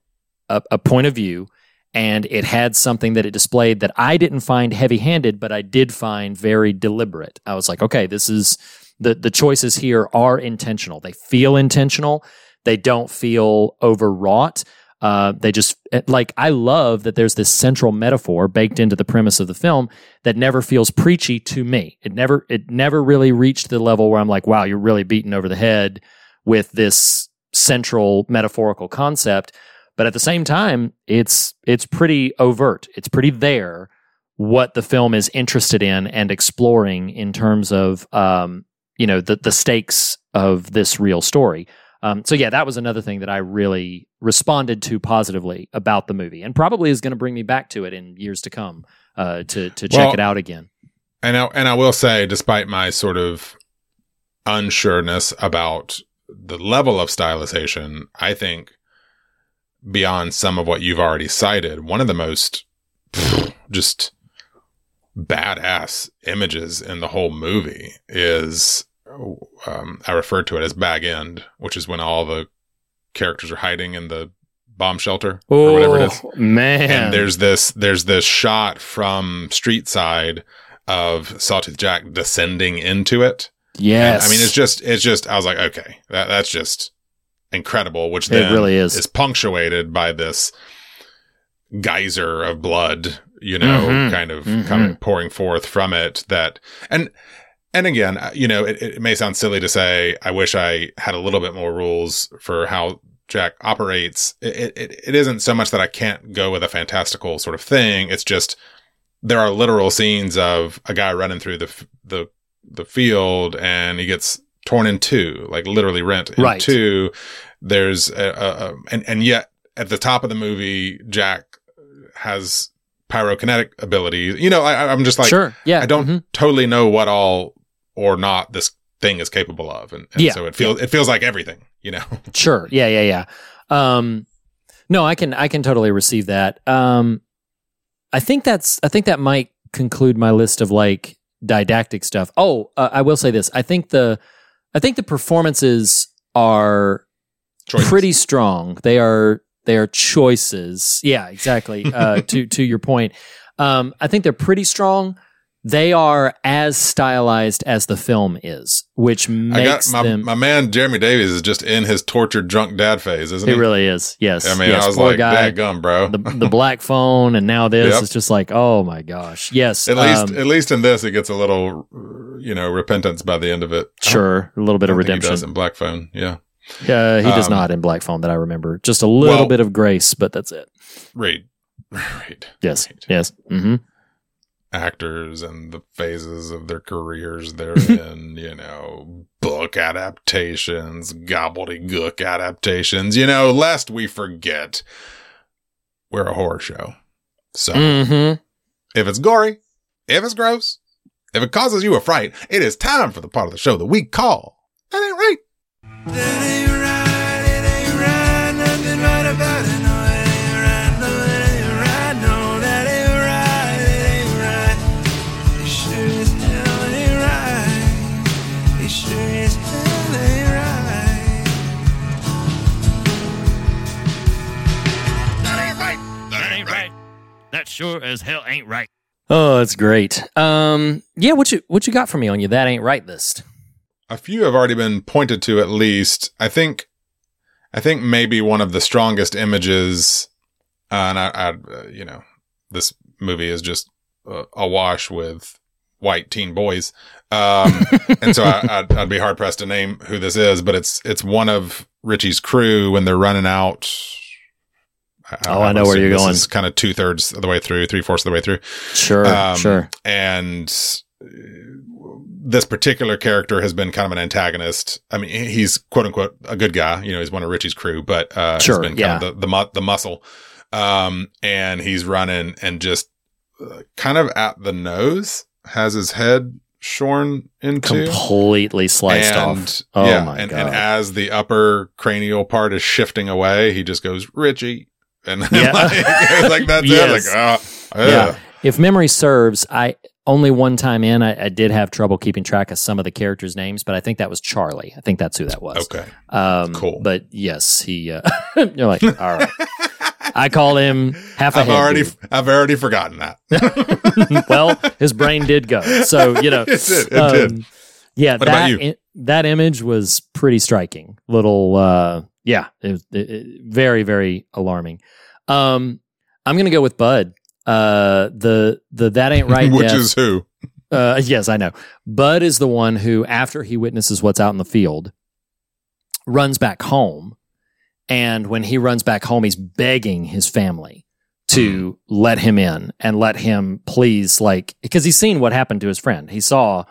a, a point of view and it had something that it displayed that I didn't find heavy handed, but I did find very deliberate. I was like, okay, this is the, the choices here are intentional. They feel intentional. They don't feel overwrought. Uh, they just like I love that there's this central metaphor baked into the premise of the film that never feels preachy to me. It never it never really reached the level where I'm like, wow, you're really beaten over the head with this central metaphorical concept but at the same time it's it's pretty overt it's pretty there what the film is interested in and exploring in terms of um you know the the stakes of this real story. Um so yeah that was another thing that i really responded to positively about the movie and probably is going to bring me back to it in years to come uh to to check Well, it out again. And I, and I will say, despite my sort of unsureness about the level of stylization, I think beyond some of what you've already cited, one of the most just badass images in the whole movie is um, I refer to it as bag end, which is when all the characters are hiding in the bomb shelter or whatever it is. Oh, man. And there's this there's this shot from street side of Sawtooth Jack descending into it. yes. And, I mean, it's just it's just I was like, okay, that that's just incredible. Which It really is. is punctuated by this geyser of blood, you know, Mhm. kind of Mhm. coming pouring forth from it. That and and again, uh, you know, it, it may sound silly to say, I wish I had a little bit more rules for how Jack operates. It, it, it isn't so much that I can't go with a fantastical sort of thing. It's just there are literal scenes of a guy running through the the the field and he gets torn in two, like literally rent in Right. two. There's a, a, a and and yet at the top of the movie, Jack has pyrokinetic abilities. You know, I, I'm just like sure. Yeah. I don't mhm. totally know what all or not this thing is capable of, and, and Yeah. so it feels it feels like everything. You know, Sure. Yeah, yeah, yeah. Um no, I can I can totally receive that. Um I think that's I think that might conclude my list of like didactic stuff. Oh, uh, I will say this. I think the I think the performances are Choices. pretty strong. They are they are choices. Yeah, exactly. Uh, to to your point, um, I think they're pretty strong. They are as stylized as the film is, which I got makes my them. my man Jeremy Davies is just in his tortured drunk dad phase, isn't it he? really is. Yes. I mean, yes, I was like, guy. "That gum, bro." the the black phone, and now this Yep. is just like, oh my gosh. Yes. at least, um, at least in this, it gets a little, you know, repentance by the end of it. sure, a little bit of don't he does redemption. in Black Phone. Yeah, Uh, he does Um, not in Black Phone that I remember. Just a little Well- bit of grace, but that's it. read, read. Yes. Right. Yes. hmm actors and the phases of their careers they're in, you know, book adaptations, gobbledygook adaptations, you know, lest we forget we're a horror show. So hmm if it's gory, if it's gross, if it causes you a fright, it is time for the part of the show that we call That Ain't Right. That sure as hell ain't right. Oh, that's great. Um, yeah. What you what you got for me on your that ain't right list? a few have already been pointed to at least. I think, I think maybe one of the strongest images, uh, and I, I uh, you know, this movie is just uh, awash with white teen boys. Um, and so I, I'd, I'd be hard pressed to name who this is, but it's, it's one of Richie's crew when they're running out. Oh, I know where you're going. Kind of two thirds of the way through, three fourths of the way through Sure. Um, sure. and uh, this particular character has been kind of an antagonist. I mean, he's quote unquote a good guy. You know, he's one of Richie's crew, but uh, Sure, been yeah. of the the, mu- the muscle. Um, and he's running and just uh, kind of at the nose has his head shorn into. Completely sliced and, off. Oh yeah, my and, god. and as the upper cranial part is shifting away, he just goes Richie, and Yeah. like, like that's Yes. it. Like, ah, Yeah. if memory serves, I only one time in I, I did have trouble keeping track of some of the characters' names, but I think that was Charlie. I think that's who that was. Okay. Um, Cool. But yes, he. Uh, you're like, all right. I call him half a I've head. already, dude. I've already forgotten that. well, his brain did go. So you know, It did, it did. um, Yeah, What that about you? that image was pretty striking. Little, uh, yeah, it was it, it- very very alarming. Um, I'm gonna go with Bud. Uh, the the that ain't right. Which death. is who? Uh, yes, I know. Bud is the one who, after he witnesses what's out in the field, runs back home. And when he runs back home, he's begging his family to let him in and let him please, like, because he's seen what happened to his friend. He saw,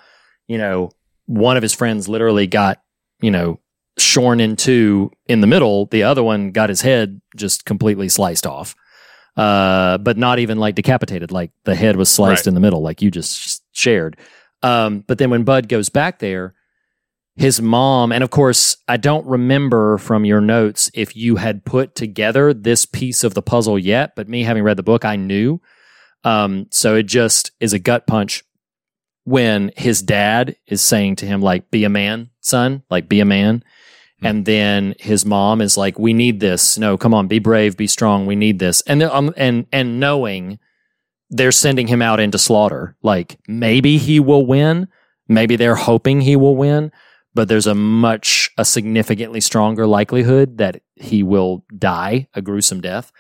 you know, one of his friends literally got, you know, shorn in two in the middle. The other one got his head just completely sliced off. Uh, but not even like decapitated, like the head was sliced Right. in the middle, like you just shared. Um, but then when Bud goes back there, his mom, and of course, I don't remember from your notes if you had put together this piece of the puzzle yet, but me having read the book, I knew. Um, so it just is a gut punch when his dad is saying to him, like, be a man, son, like, be a man. And then his mom is like, "We need this. No, come on, be brave, be strong. We need this." And um, and and knowing they're sending him out into slaughter, like maybe he will win, maybe they're hoping he will win, but there's a much a significantly stronger likelihood that he will die a gruesome death.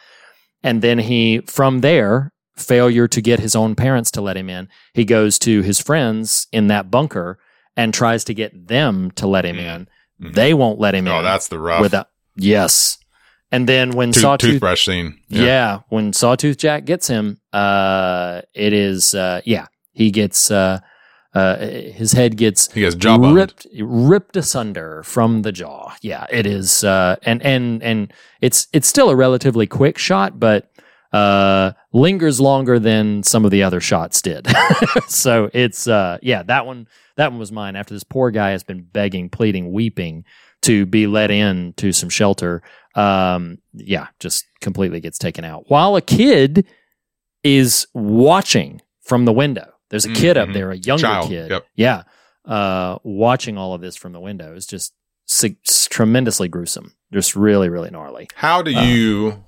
And then he, from there, failure to get his own parents to let him in, he goes to his friends in that bunker and tries to get them to let him in. Mhm. They won't let him Oh, in. that's the rough without yes. And then when tooth- Sawtooth toothbrush scene. yeah. when Sawtooth Jack gets him, uh, it is uh, yeah, he gets uh, uh, his head gets He gets jawboned. ripped ripped asunder from the jaw. Yeah, it is, uh, and and and it's it's still a relatively quick shot, but uh, lingers longer than some of the other shots did. so it's uh, yeah, that one that one was mine. After this poor guy has been begging, pleading, weeping to be let in to some shelter. Um, yeah, just completely gets taken out while a kid is watching from the window. There's a kid up Mhm. there, a younger Child, kid. yep. Yeah. Uh, watching all of this from the window is just sig- tremendously gruesome. Just really, really gnarly. How do Uh, you?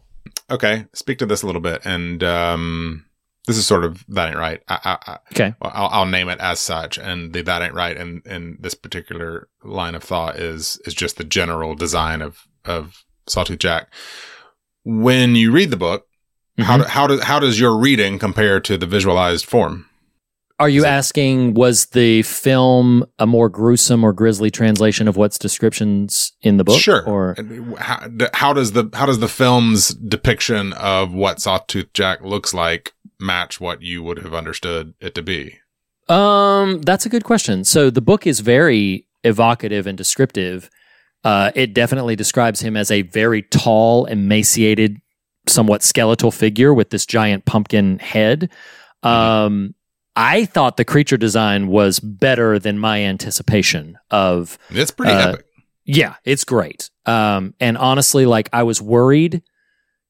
Okay, speak to this a little bit, and um, this is sort of that ain't right. I, I, I, Okay. I'll, I'll name it as such, and the that ain't right, and and this particular line of thought is is just the general design of of Sawtooth Jack. When you read the book, how Mhm. do, how does how does your reading compare to the visualized form? Are you asking, was the film a more gruesome or grisly translation of what's descriptions in the book? Sure. Or how, how does the how does the film's depiction of what Sawtooth Jack looks like match what you would have understood it to be? Um, that's a good question. So the book is very evocative and descriptive. Uh, it definitely describes him as a very tall, emaciated, somewhat skeletal figure with this giant pumpkin head. Um, I thought the creature design was better than my anticipation of It's pretty Uh, epic. yeah, it's great. Um, and honestly, like I was worried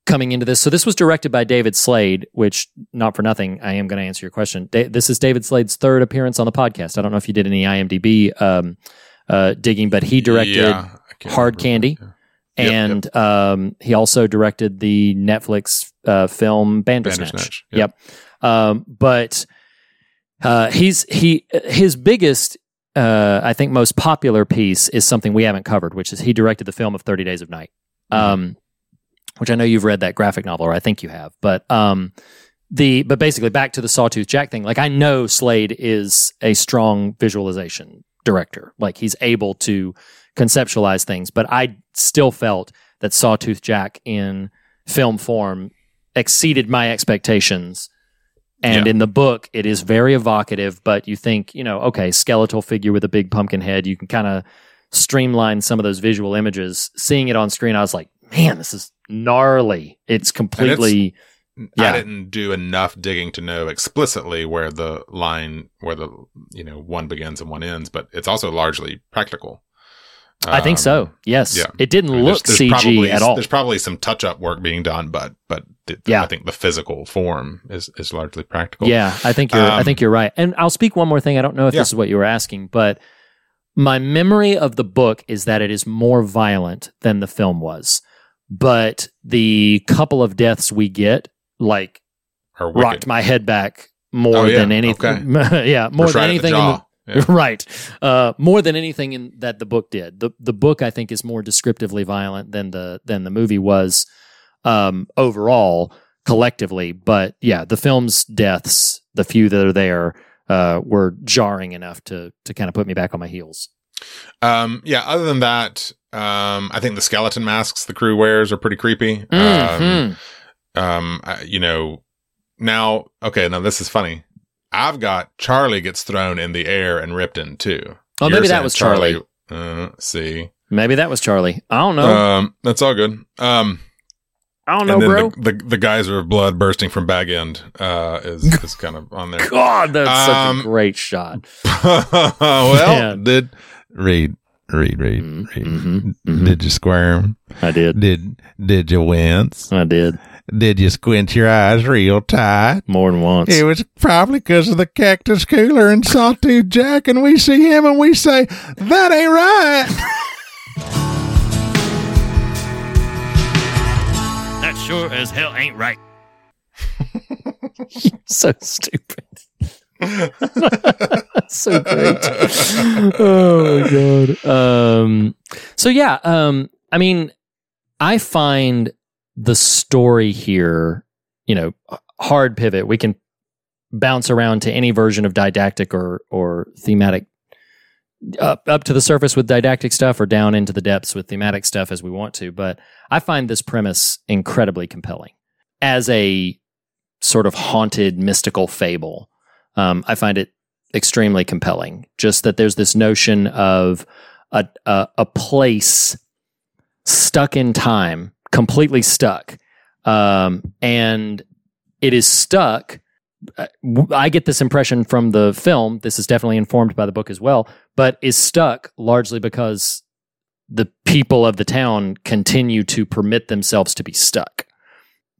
coming into this. So this was directed by David Slade, which not for nothing, I am going to answer your question. Da- this is David Slade's third appearance on the podcast. I don't know if you did any IMDb um, uh, digging, but he directed Yeah, Hard. Candy. Yeah. Yep, and Um, he also directed the Netflix uh, film Bandersnatch. Bandersnatch, Yep. Um, but uh, he's he his biggest, uh, I think, most popular piece is something we haven't covered, which is he directed the film of Thirty Days of Night, um, which I know you've read that graphic novel, or I think you have. But um, the but basically back to the Sawtooth Jack thing. Like I know Slade is a strong visualization director. Like he's able to conceptualize things, but I still felt that Sawtooth Jack in film form exceeded my expectations. And Yeah. in the book, it is very evocative, but you think, you know, okay, skeletal figure with a big pumpkin head, you can kind of streamline some of those visual images. Seeing it on screen, I was like, man, this is gnarly. It's completely, Yeah. I didn't do enough digging to know explicitly where the line, where the you know one begins and one ends, but it's also largely practical. I think Um, so. Yes. yeah. It didn't I mean, look there's- CG probably, at all. There's probably some touch up work being done, but but the, Yeah. I think the physical form is is largely practical. Yeah, I think you're. I Um, think you're right. And I'll speak one more thing. I don't know if Yeah. this is what you were asking, but my memory of the book is that it is more violent than the film was. But the couple of deaths we get, like, rocked my head back more Oh, yeah. than anything. yeah, more than right anything. In the- jaw. Yeah. right. Uh, more than anything in that the book did. The the book I think is more descriptively violent than the than the movie was um, overall collectively. But yeah, the film's deaths, the few that are there, uh, were jarring enough to to kind of put me back on my heels. Um, yeah. Other than that, um, I think the skeleton masks the crew wears are pretty creepy. Um, Mhm. um, I- you know, now okay, now this is funny. I've got Charlie gets thrown in the air and ripped in two. Oh, You're maybe that was Charlie. Uh, see, Maybe that was Charlie. I don't know. um, that's all good. Um, I don't know, bro. the, the the geyser of blood bursting from bag end uh, is is kind of on there. God, that's such Um, a great shot. well, Man. did read Read, read, Mhm, read. mhm, mhm. Did you squirm? I did. Did did you wince? I did Did you squint your eyes real tight? more than once. It was probably because of the cactus cooler and Sawtooth Jack, and we see him and we say, That ain't right. That sure as hell ain't right. so stupid. so great. oh my god. Um so yeah, um I mean I find the story here, you know, hard pivot. We can bounce around to any version of didactic or or thematic up up to the surface with didactic stuff or down into the depths with thematic stuff as we want to, but I find this premise incredibly compelling as a sort of haunted mystical fable. Um, I find it extremely compelling. Just that there's this notion of a, a a place stuck in time, completely stuck, um, and it is stuck. uh, I get this impression from the film. This is definitely informed by the book as well, but is stuck largely because the people of the town continue to permit themselves to be stuck.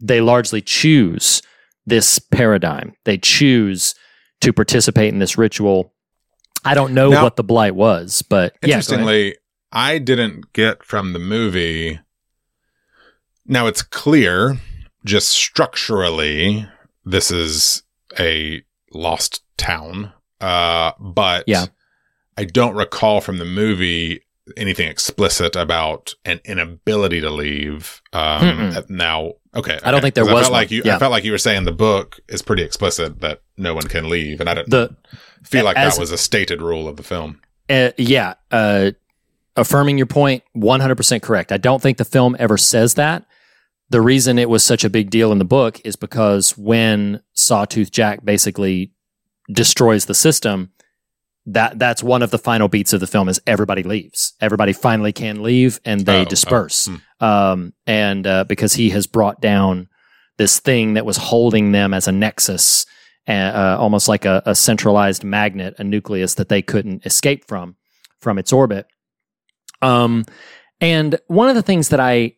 They largely choose this paradigm. They choose to participate in this ritual. I don't know Now- what the blight was, but yeah. Interestingly, I didn't get from the movie. Now it's clear, just structurally, this is a lost town. Uh, but Yeah. I don't recall from the movie anything explicit about an inability to leave. Um, now, okay, I don't okay. think there 'Cause I was felt like you. Yeah. I felt like you were saying the book is pretty explicit that no one can leave, and I don't the feel like as- that was a stated rule of the film. Uh, yeah, uh, affirming your point, 100% correct. I don't think the film ever says that. The reason it was such a big deal in the book is because when Sawtooth Jack basically destroys the system, that that's one of the final beats of the film is everybody leaves. Everybody finally can leave and they Oh, oh, disperse. hmm. Um, and uh, because he has brought down this thing that was holding them as a nexus, uh, uh, almost like a, a centralized magnet, a nucleus that they couldn't escape from from its orbit. Um, and one of the things that I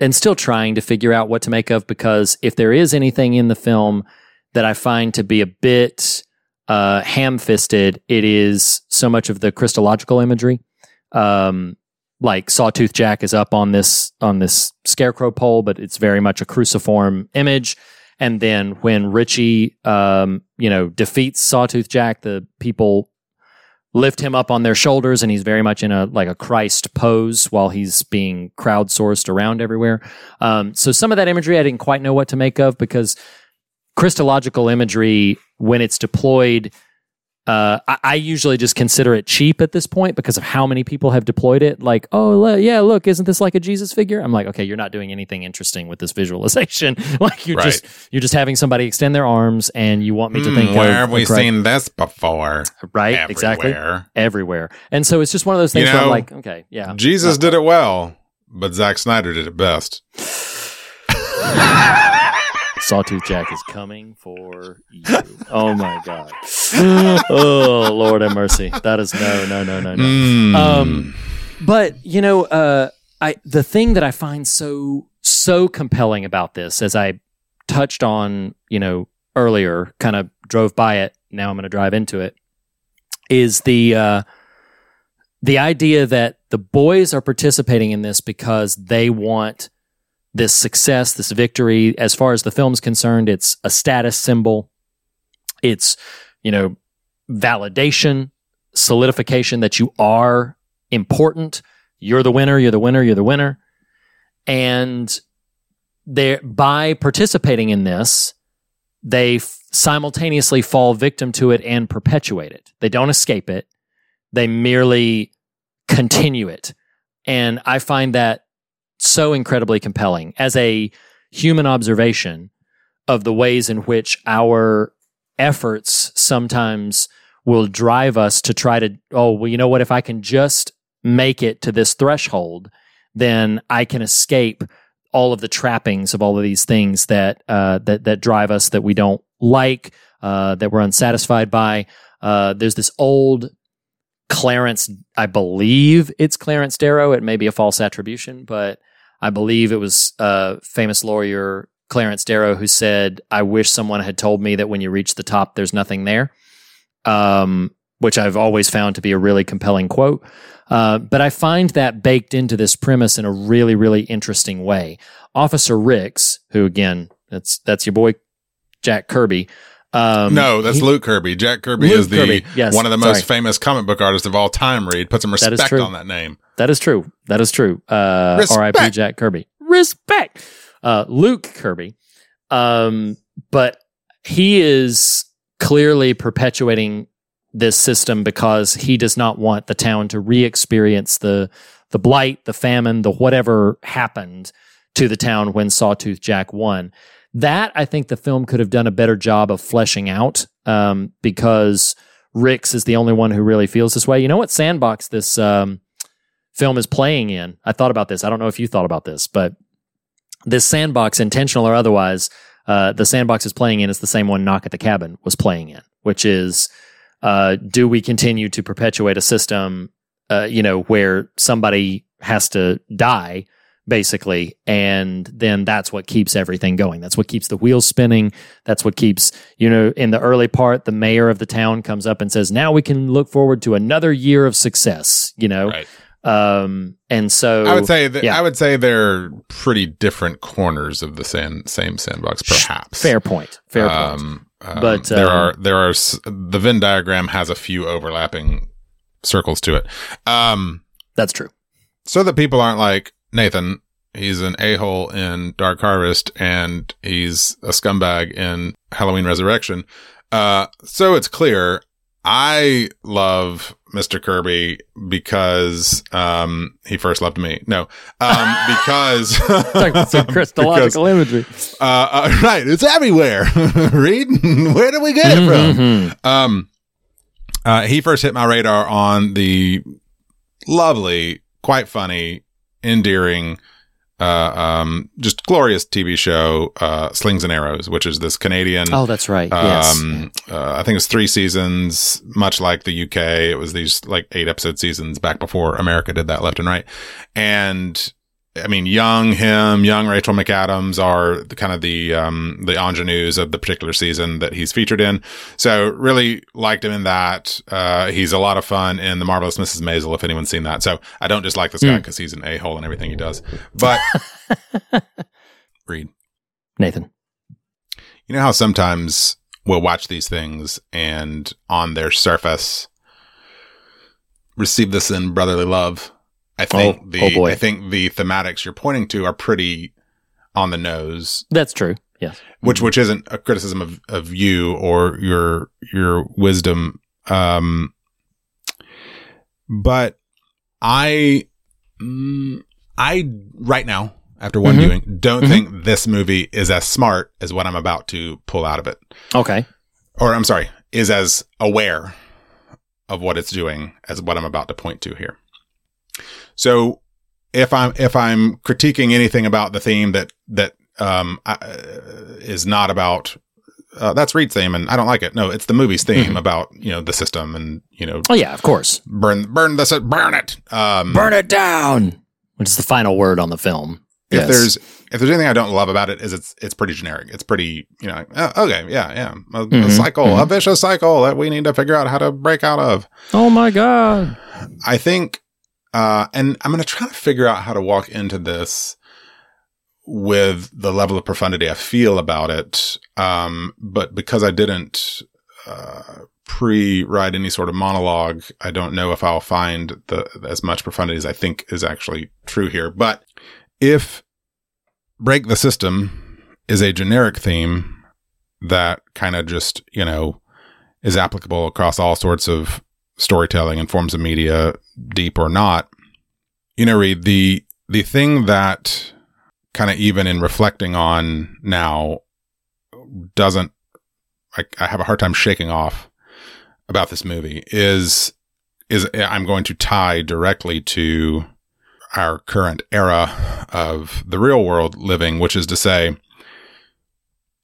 am still trying to figure out what to make of, because if there is anything in the film that I find to be a bit uh, ham-fisted, it is so much of the Christological imagery. Um, like Sawtooth Jack is up on this on this scarecrow pole, but it's very much a cruciform image. And then when Richie, um, you know, defeats Sawtooth Jack, the people lift him up on their shoulders, and he's very much in a like a Christ pose while he's being crowdsourced around everywhere. Um, so some of that imagery I didn't quite know what to make of because Christological imagery, when it's deployed, uh, I, I usually just consider it cheap at this point because of how many people have deployed it. Like, oh yeah, look, isn't this like a Jesus figure? I'm like, okay, you're not doing anything interesting with this visualization. like you're Right. just you're just having somebody extend their arms, and you want me to Hmm, think where of have we seen this before? right? Exactly, Everywhere. everywhere. And so it's just one of those You things where I'm know, like, okay, yeah, Jesus did it well, but Zack Snyder did it best. Sawtooth Jack is coming for you. Oh my god. oh Lord have mercy. That is no, no, no, no, no. Mm. Um, but you know, uh, I the thing that I find so so compelling about this, as I touched on, you know, earlier, kind of drove by it. Now I'm going to drive into it. Is the uh, the idea that the boys are participating in this because they want this success, this victory. As far as the film's concerned, it's a status symbol. It's you know validation, solidification that you are important. You're the winner. You're the winner. You're the winner. And they by participating in this, they f- simultaneously fall victim to it and perpetuate it. They don't escape it. They merely continue it. And I find that so incredibly compelling as a human observation of the ways in which our efforts sometimes will drive us to try to, oh, well, you know what? If I can just make it to this threshold, then I can escape all of the trappings of all of these things that uh, that that drive us that we don't like, uh, that we're unsatisfied by. Uh, there's this old Clarence, I believe it's Clarence Darrow. It may be a false attribution, but I believe it was uh, famous lawyer Clarence Darrow who said, "I wish someone had told me that when you reach the top, there's nothing there." Um, which I've always found to be a really compelling quote. Uh, but I find that baked into this premise in a really, really interesting way. Officer Ricks, who again, that's that's your boy Jack Kirby. Um, no, that's he- Luke Kirby. Jack Kirby Luke is the Kirby, yes, one of the most sorry. famous comic book artists of all time. Reed put some respect on that name. That is true. That is true. Uh, R.I.P. Jack Kirby. Respect. Uh, Luke Kirby. Um, but he is clearly perpetuating this system because he does not want the town to re-experience the the blight, the famine, the whatever happened to the town when Sawtooth Jack won. That I think the film could have done a better job of fleshing out um, because Ricks is the only one who really feels this way. You know what sandbox this um, film is playing in? I thought about this. I don't know if you thought about this, but this sandbox, intentional or otherwise, uh, the sandbox is playing in is the same one Knock at the Cabin was playing in, which is uh, do we continue to perpetuate a system, uh, you know, where somebody has to die, basically, and then that's what keeps everything going. That's what keeps the wheels spinning. That's what keeps, you know, in the early part, the mayor of the town comes up and says, "Now we can look forward to another year of success," you know. Right. Um, and so I would say that yeah. I would say they're pretty different corners of the sand, same sandbox, perhaps. fair point. Fair point. Um, um, But, there um, are there are the Venn diagram has a few overlapping circles to it. Um, That's true. so that people aren't like Nathan. He's an a hole in Dark Harvest, and he's a scumbag in Halloween Resurrection. Uh, so it's clear. I love Mr. Kirby because um, he first loved me. No, um, because Some Christological imagery. uh, uh, right, it's everywhere. Reed, where did we get it from? Mhm. Um, uh, he first hit my radar on the lovely, quite funny, endearing, uh, um, just glorious TV show, uh, Slings and Arrows, which is this Canadian. Oh, that's right. Yes. Um, uh, I think it was three seasons, much like the UK. It was these like eight episode seasons back before America did that left and right. And I mean, young him, young Rachel McAdams are the kind of the, um, the ingenues of the particular season that he's featured in. So really liked him in that. Uh, he's a lot of fun in The Marvelous Mrs. Maisel, if anyone's seen that. So I don't just like this guy because he's an a-hole in everything he does. But Reed. Nathan. You know how sometimes we'll watch these things and on their surface receive this in brotherly love. I think Oh, the oh boy. I think the thematics you're pointing to are pretty on the nose, That's true. Yes. which which isn't a criticism of, of you or your your wisdom. Um, but I mm, I right now after one Mhm. viewing don't Mhm. think this movie is as smart as what I'm about to pull out of it Okay. or I'm sorry, is as aware of what it's doing as what I'm about to point to here. So if I'm if I'm critiquing anything about the theme that that um I, uh, is not about uh, that's Reed's theme and I don't like it. No, it's the movie's theme Mhm. about you know the system and you know Oh yeah, of course. burn burn this burn it. Um, Burn it down, which is the final word on the film. if Yes. there's if there's anything I don't love about it is it's it's pretty generic. It's pretty you know uh, okay yeah yeah a, a Mhm, cycle a mhm. vicious cycle that we need to figure out how to break out of. oh my god. I think, uh, and I'm going to try to figure out how to walk into this with the level of profundity I feel about it. Um, but because I didn't, uh, pre-write any sort of monologue, I don't know if I'll find the, as much profundity as I think is actually true here. But if break the system is a generic theme that kind of just, you know, is applicable across all sorts of storytelling and forms of media, deep or not. You know, Reed, the the thing that kind of even in reflecting on now doesn't I, I have a hard time shaking off about this movie is is I'm going to tie directly to our current era of the real world living, which is to say,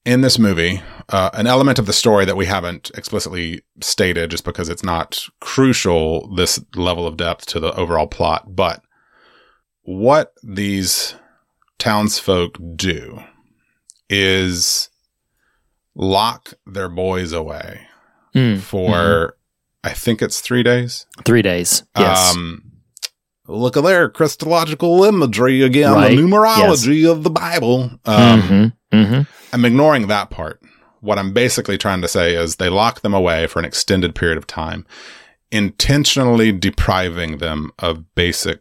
in this movie, uh, an element of the story that we haven't explicitly stated just because it's not crucial, this level of depth to the overall plot, but what these townsfolk do is lock their boys away Mm, for, I think it's three days. Three days. Yes. Um, look at there, Christological imagery again, Right. the numerology of the Bible. Um, Mhm, mhm. I'm ignoring that part. What I'm basically trying to say is they lock them away for an extended period of time, intentionally depriving them of basic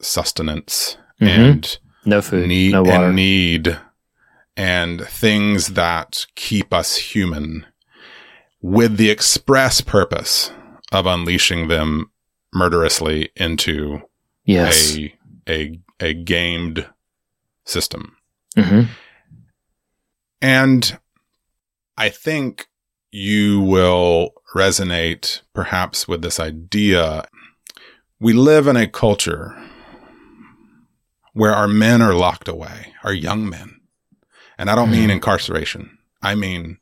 sustenance Mhm. and No food. need no water. and need and things that keep us human with the express purpose of unleashing them murderously into yes. a a a gamed system. Mhm. And I think you will resonate perhaps with this idea. We live in a culture where our men are locked away, our young men. And I don't mean incarceration. I mean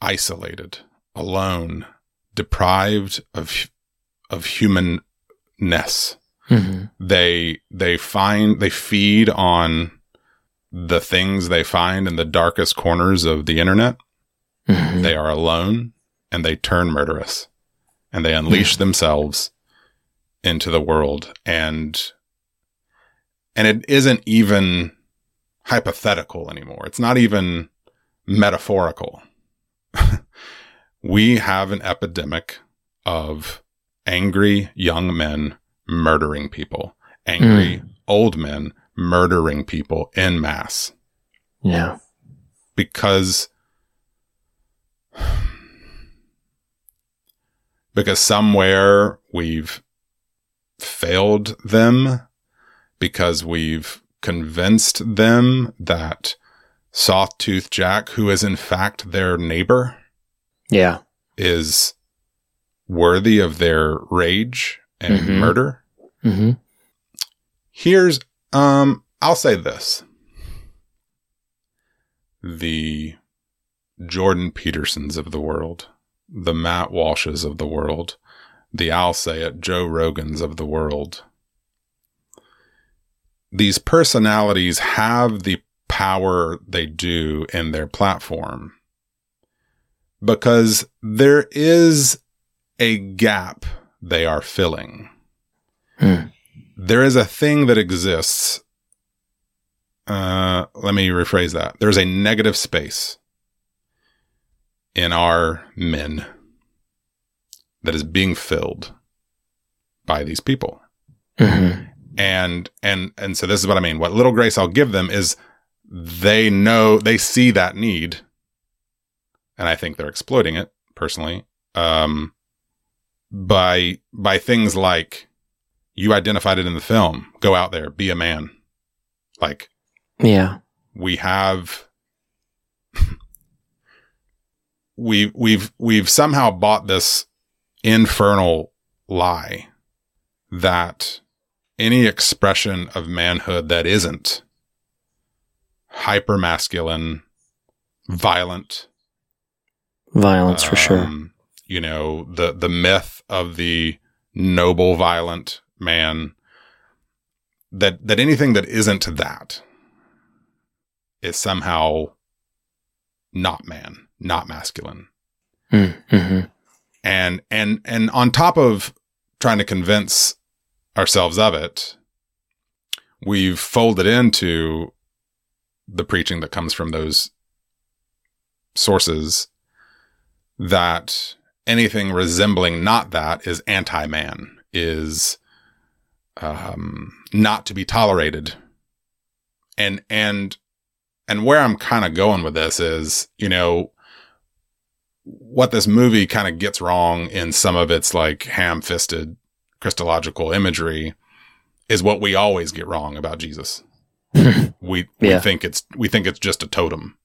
isolated, alone, deprived of of humanness Mhm. they they find they feed on the things they find in the darkest corners of the internet. Mhm. they are alone and they turn murderous and they unleash themselves into the world. And and it isn't even hypothetical anymore. It's not even metaphorical. We have an epidemic of angry young men murdering people angry hmm. old men murdering people in mass Yeah. because because somewhere we've failed them because we've convinced them that Sawtooth Jack, who is in fact their neighbor, Yeah. is worthy of their rage and Mhm. murder. hmm Here's, um, I'll say this. The Jordan Petersons of the world, the Matt Walshes of the world, the I'll say it Joe Rogans of the world. These personalities have the power they do in their platform because there is a gap they are filling Hmm. there is a thing that exists. Uh, let me rephrase that. There's a negative space in our men that is being filled by these people. hmm And, and, and so this is what I mean. What little grace I'll give them is they know, they see that need. And I think they're exploiting it personally. Um, by, by things like, you identified it in the film. Go out there, be a man. Like Yeah. we have we we've we've somehow bought this infernal lie that any expression of manhood that isn't hyper masculine, violent, Violence for sure. Um, You know, the the myth of the noble violent man that that anything that isn't that is somehow not man, not masculine. Mm-hmm. And and and on top of trying to convince ourselves of it, we've folded into the preaching that comes from those sources that anything resembling not that is anti-man, is um, not to be tolerated. And and and where I'm kind of going with this is, you know, what this movie kind of gets wrong in some of its like ham-fisted Christological imagery is what we always get wrong about Jesus. we we Yeah. think it's we think it's just a totem.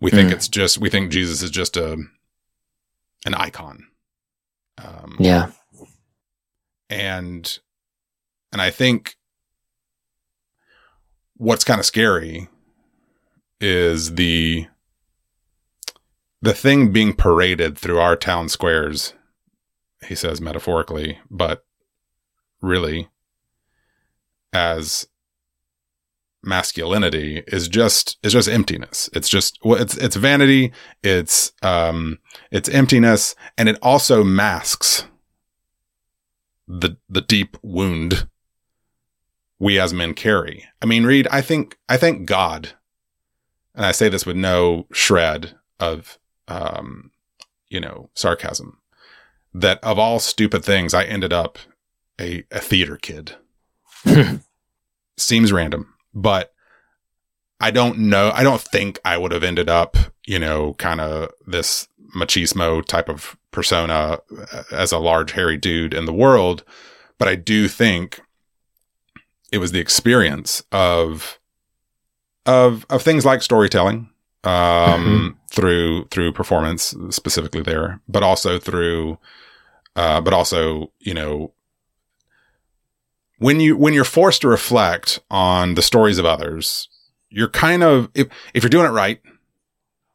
We think Mm. it's just we think Jesus is just a an icon. Um, Yeah. and and I think what's kind of scary is the the thing being paraded through our town squares. He says metaphorically, but really as masculinity is just is just emptiness. It's just well, it's it's vanity. It's um it's emptiness, and it also masks the the deep wound we as men carry. I mean, Reed, I think I thank God, and I say this with no shred of um you know sarcasm, that of all stupid things, I ended up a a theater kid. Seems random, but I don't know. I don't think I would have ended up, you know, kind of this machismo type of persona uh, as a large, hairy dude in the world. But I do think it was the experience of, of, of things like storytelling, um, through, through performance specifically there, but also through, uh, but also, you know, when you when you're forced to reflect on the stories of others, you're kind of if if you're doing it right,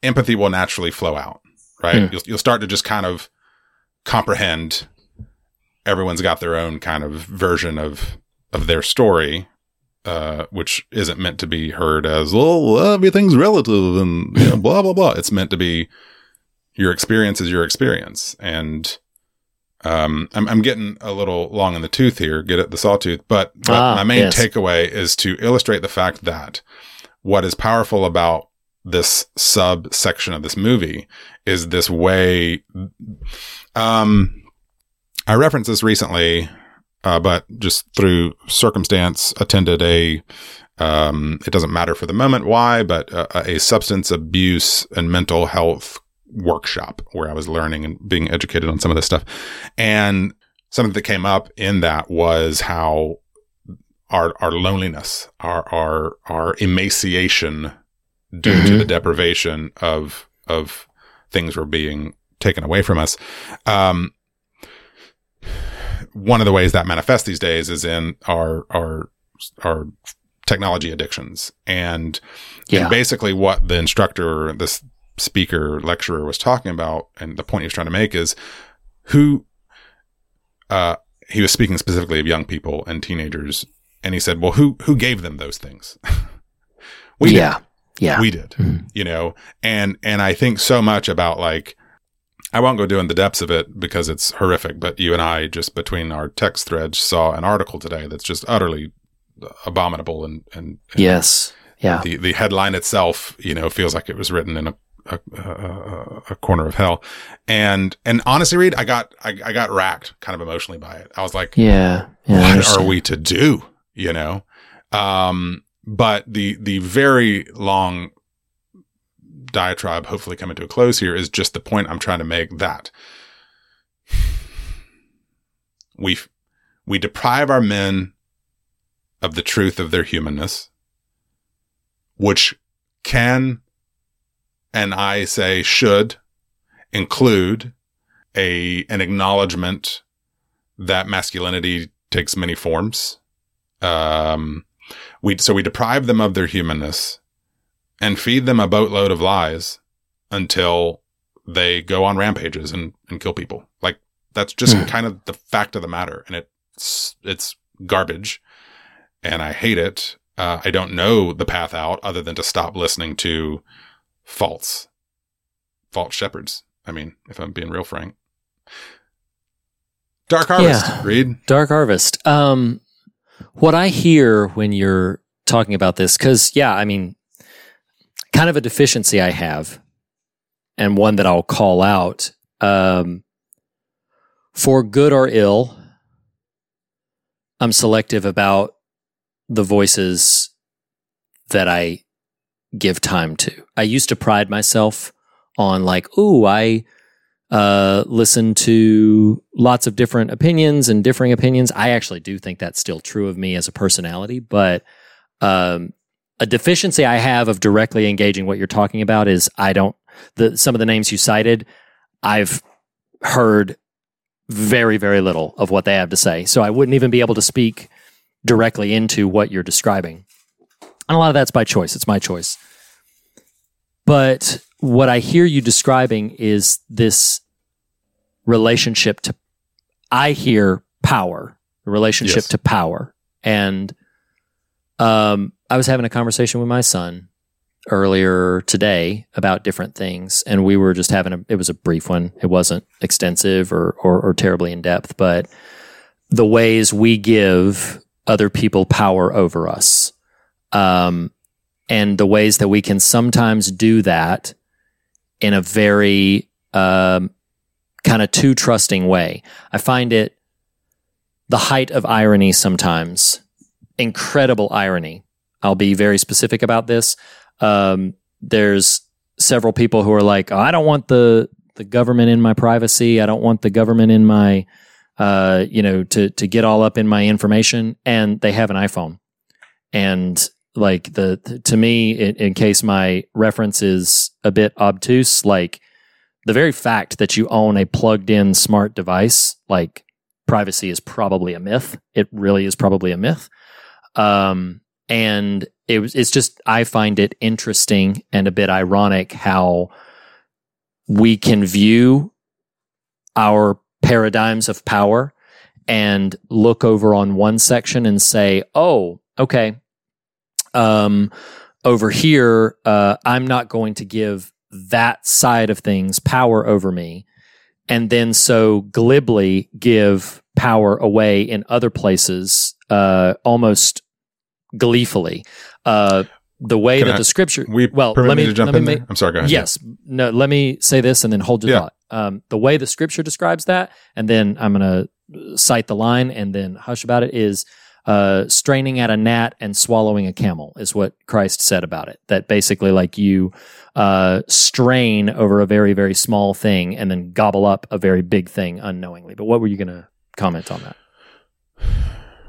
empathy will naturally flow out, right? You'll you'll start to just kind of comprehend everyone's got their own kind of version of of their story, uh, which isn't meant to be heard as oh everything's relative and you know, blah blah blah. It's meant to be your experience is your experience, and um, I'm, I'm getting a little long in the tooth here, get it the sawtooth, but, but Ah, my main yes. takeaway is to illustrate the fact that what is powerful about this subsection of this movie is this way. Um, I referenced this recently, uh, but just through circumstance, attended a. Um, it doesn't matter for the moment why, but a, a substance abuse and mental health workshop where I was learning and being educated on some of this stuff. And something that came up in that was how our our loneliness, our our our emaciation due to the deprivation of of things were being taken away from us. Um, one of the ways that manifests these days is in our our our technology addictions and Yeah. and basically what the instructor this speaker lecturer was talking about and the point he was trying to make is who uh he was speaking specifically of young people and teenagers and he said well who who gave them those things we yeah. did Yeah. we did you know and and i think so much about like i won't go doing the depths of it because it's horrific but you and i just between our text threads saw an article today that's just utterly abominable and and, and yes. Yeah. the the headline itself, you know, feels like it was written in a a, a, a corner of hell. And and honestly, Reed, I got I, I got racked kind of emotionally by it. I was like, Yeah. yeah what are we to do? You know, um, but the the very long diatribe, hopefully coming to a close here, is just the point I'm trying to make that we we deprive our men of the truth of their humanness, which can and I say should include a an acknowledgement that masculinity takes many forms. Um, we so we deprive them of their humanness and feed them a boatload of lies until they go on rampages and, and kill people. Like that's just Hmm. kind of the fact of the matter, and it's it's garbage, and I hate it. Uh, I don't know the path out other than to stop listening to false, false shepherds. I mean, if I'm being real frank. Dark Harvest, Yeah. Reed. Dark Harvest. Um, what I hear when you're talking about this, because yeah, I mean, kind of a deficiency I have, and one that I'll call out. Um, for good or ill, I'm selective about the voices that I give time to. I used to pride myself on like, ooh, I uh, listen to lots of different opinions and differing opinions. I actually do think that's still true of me as a personality, but um, a deficiency I have of directly engaging what you're talking about is I don't the some of the names you cited. I've heard very very little of what they have to say, so I wouldn't even be able to speak directly into what you're describing. And a lot of that's by choice. It's my choice. But what I hear you describing is this relationship to, I hear power, the relationship Yes. to power. And um, I was having a conversation with my son earlier today about different things, and we were just having a. It was a brief one. It wasn't extensive or or, or terribly in depth, but the ways we give other people power over us, um, and the ways that we can sometimes do that in a very um, kind of too trusting way. I find it the height of irony sometimes, incredible irony. I'll be very specific about this. Um, there's several people who are like, oh, I don't want the the government in my privacy. I don't want the government in my, uh, you know, to to get all up in my information. And they have an iPhone, and like the to me, in, in case my reference is a bit obtuse, like the very fact that you own a plugged in smart device, like privacy is probably a myth. It really is probably a myth. Um, and it it's just, I find it interesting and a bit ironic how we can view our paradigms of power and look over on one section and say, oh, okay, um, over here, uh, I'm not going to give that side of things power over me. And then so glibly give power away in other places, uh, almost gleefully. Uh, the way Can that I- the scripture, We well, let me me, jump let in there. I'm sorry. Go ahead. Yes. No, let me say this and then hold your Yeah. thought. Um, the way the scripture describes that, and then I'm going to cite the line and then hush about it is uh, straining at a gnat and swallowing a camel is what Christ said about it. That basically, like you uh, strain over a very, very small thing and then gobble up a very big thing unknowingly. But what were you going to comment on that?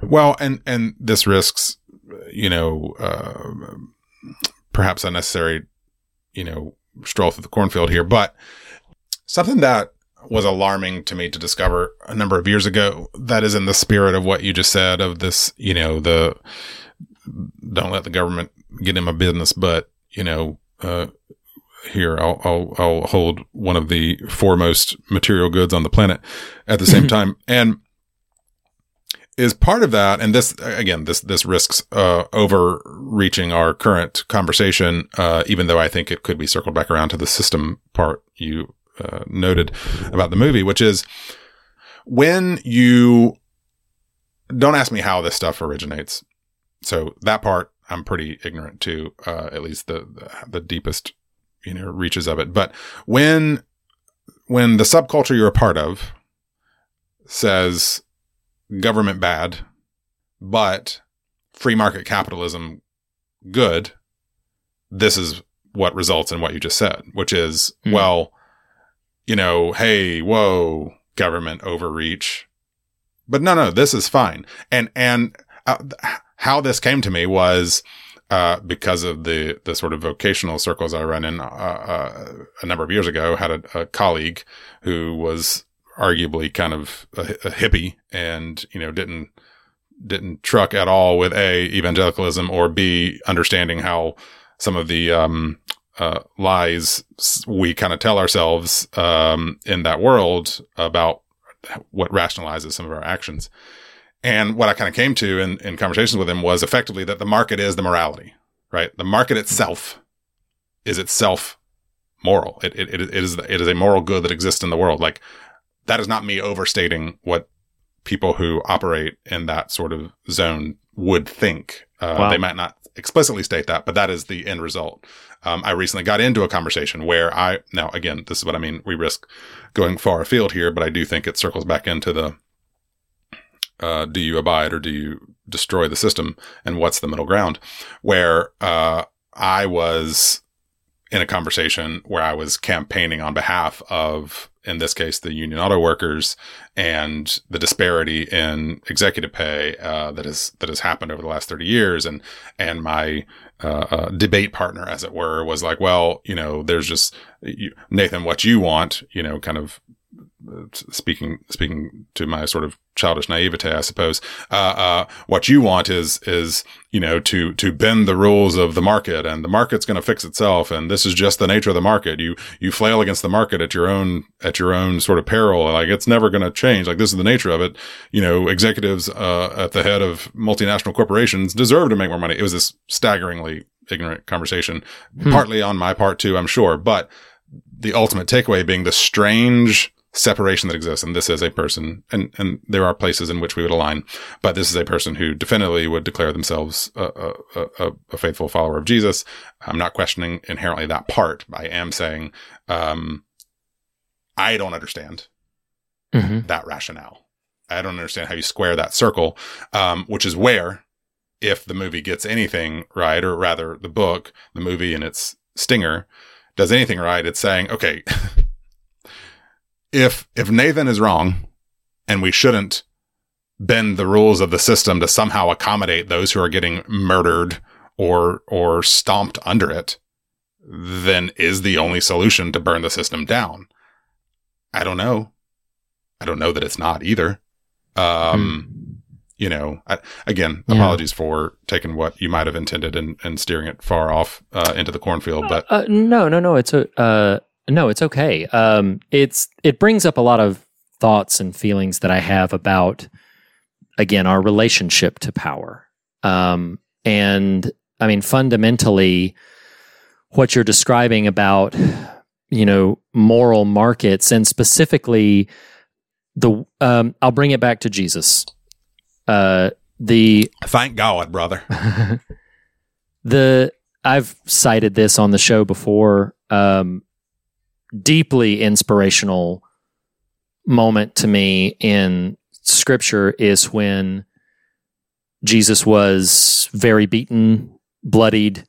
Well, and and this risks, you know, uh, perhaps unnecessary, you know, stroll through the cornfield here, but something that was alarming to me to discover a number of years ago. That is in the spirit of what you just said of this, you know, the don't let the government get in my business, but you know, uh, here I'll, I'll I'll hold one of the foremost material goods on the planet at the same time, and is part of that and this again this this risks uh overreaching our current conversation uh even though i think it could be circled back around to the system part you uh, noted about the movie which is when you don't ask me how this stuff originates so that part i'm pretty ignorant to uh at least the the, the deepest you know reaches of it but when when the subculture you're a part of says government bad, but free market capitalism good, this is what results in what you just said, which is, Hmm. well, you know, hey, whoa, government overreach. But no, no, this is fine. And, and uh, how this came to me was, uh, because of the, the sort of vocational circles I run in, uh, uh, a number of years ago, had a, a colleague who was arguably kind of a, a hippie and, you know, didn't, didn't truck at all with A, evangelicalism or B, understanding how some of the, um, uh, lies we kind of tell ourselves, um, in that world about what rationalizes some of our actions. And what I kind of came to in, in conversations with him was effectively that the market is the morality, right? The market itself is itself moral. It, it, it is, it is a moral good that exists in the world. Like that is not me overstating what people who operate in that sort of zone would think. Uh, Wow. They might not explicitly state that, but that is the end result. Um, I recently got into a conversation where I, now again, this is what I mean. We risk going far afield here, but I do think it circles back into the, uh, do you abide or do you destroy the system? And what's the middle ground? Where, uh, I was in a conversation where I was campaigning on behalf of, in this case, the union auto workers and the disparity in executive pay uh, that has that has happened over the last thirty years, and and my uh, uh, debate partner, as it were, was like, well, you know, there's just you, Nathan, what you want, you know, kind of speaking speaking to my sort of childish naivete, I suppose. Uh, uh, what you want is is you know to to bend the rules of the market, and the market's going to fix itself, and this is just the nature of the market. You you flail against the market at your own at your own sort of peril. Like it's never going to change. Like this is the nature of it. You know, executives uh, at the head of multinational corporations deserve to make more money. It was this staggeringly ignorant conversation, partly on my part too, I'm sure, but the ultimate takeaway being the strange separation that exists. And this is a person, and, and there are places in which we would align, but this is a person who definitively would declare themselves a, a, a, a faithful follower of Jesus. I'm not questioning inherently that part. I am saying, um, I don't understand Mhm. that rationale. I don't understand how you square that circle, um, which is where, if the movie gets anything right, or rather the book, the movie and its stinger does anything right, it's saying, okay, if if Nathan is wrong, and we shouldn't bend the rules of the system to somehow accommodate those who are getting murdered or or stomped under it, then is the only solution to burn the system down. I don't know. I don't know that it's not either. Um, you know, I, again, Yeah. apologies for taking what you might have intended and, and steering it far off uh, into the cornfield, but Uh, no, no, no. It's a uh, no. It's okay. Um, it's it brings up a lot of thoughts and feelings that I have about again our relationship to power. Um, and I mean, fundamentally, what you're describing about you know moral markets and specifically the um, I'll bring it back to Jesus. Uh, the thank God, brother. the I've cited this on the show before. Um, deeply inspirational moment to me in Scripture is when Jesus was very beaten, bloodied,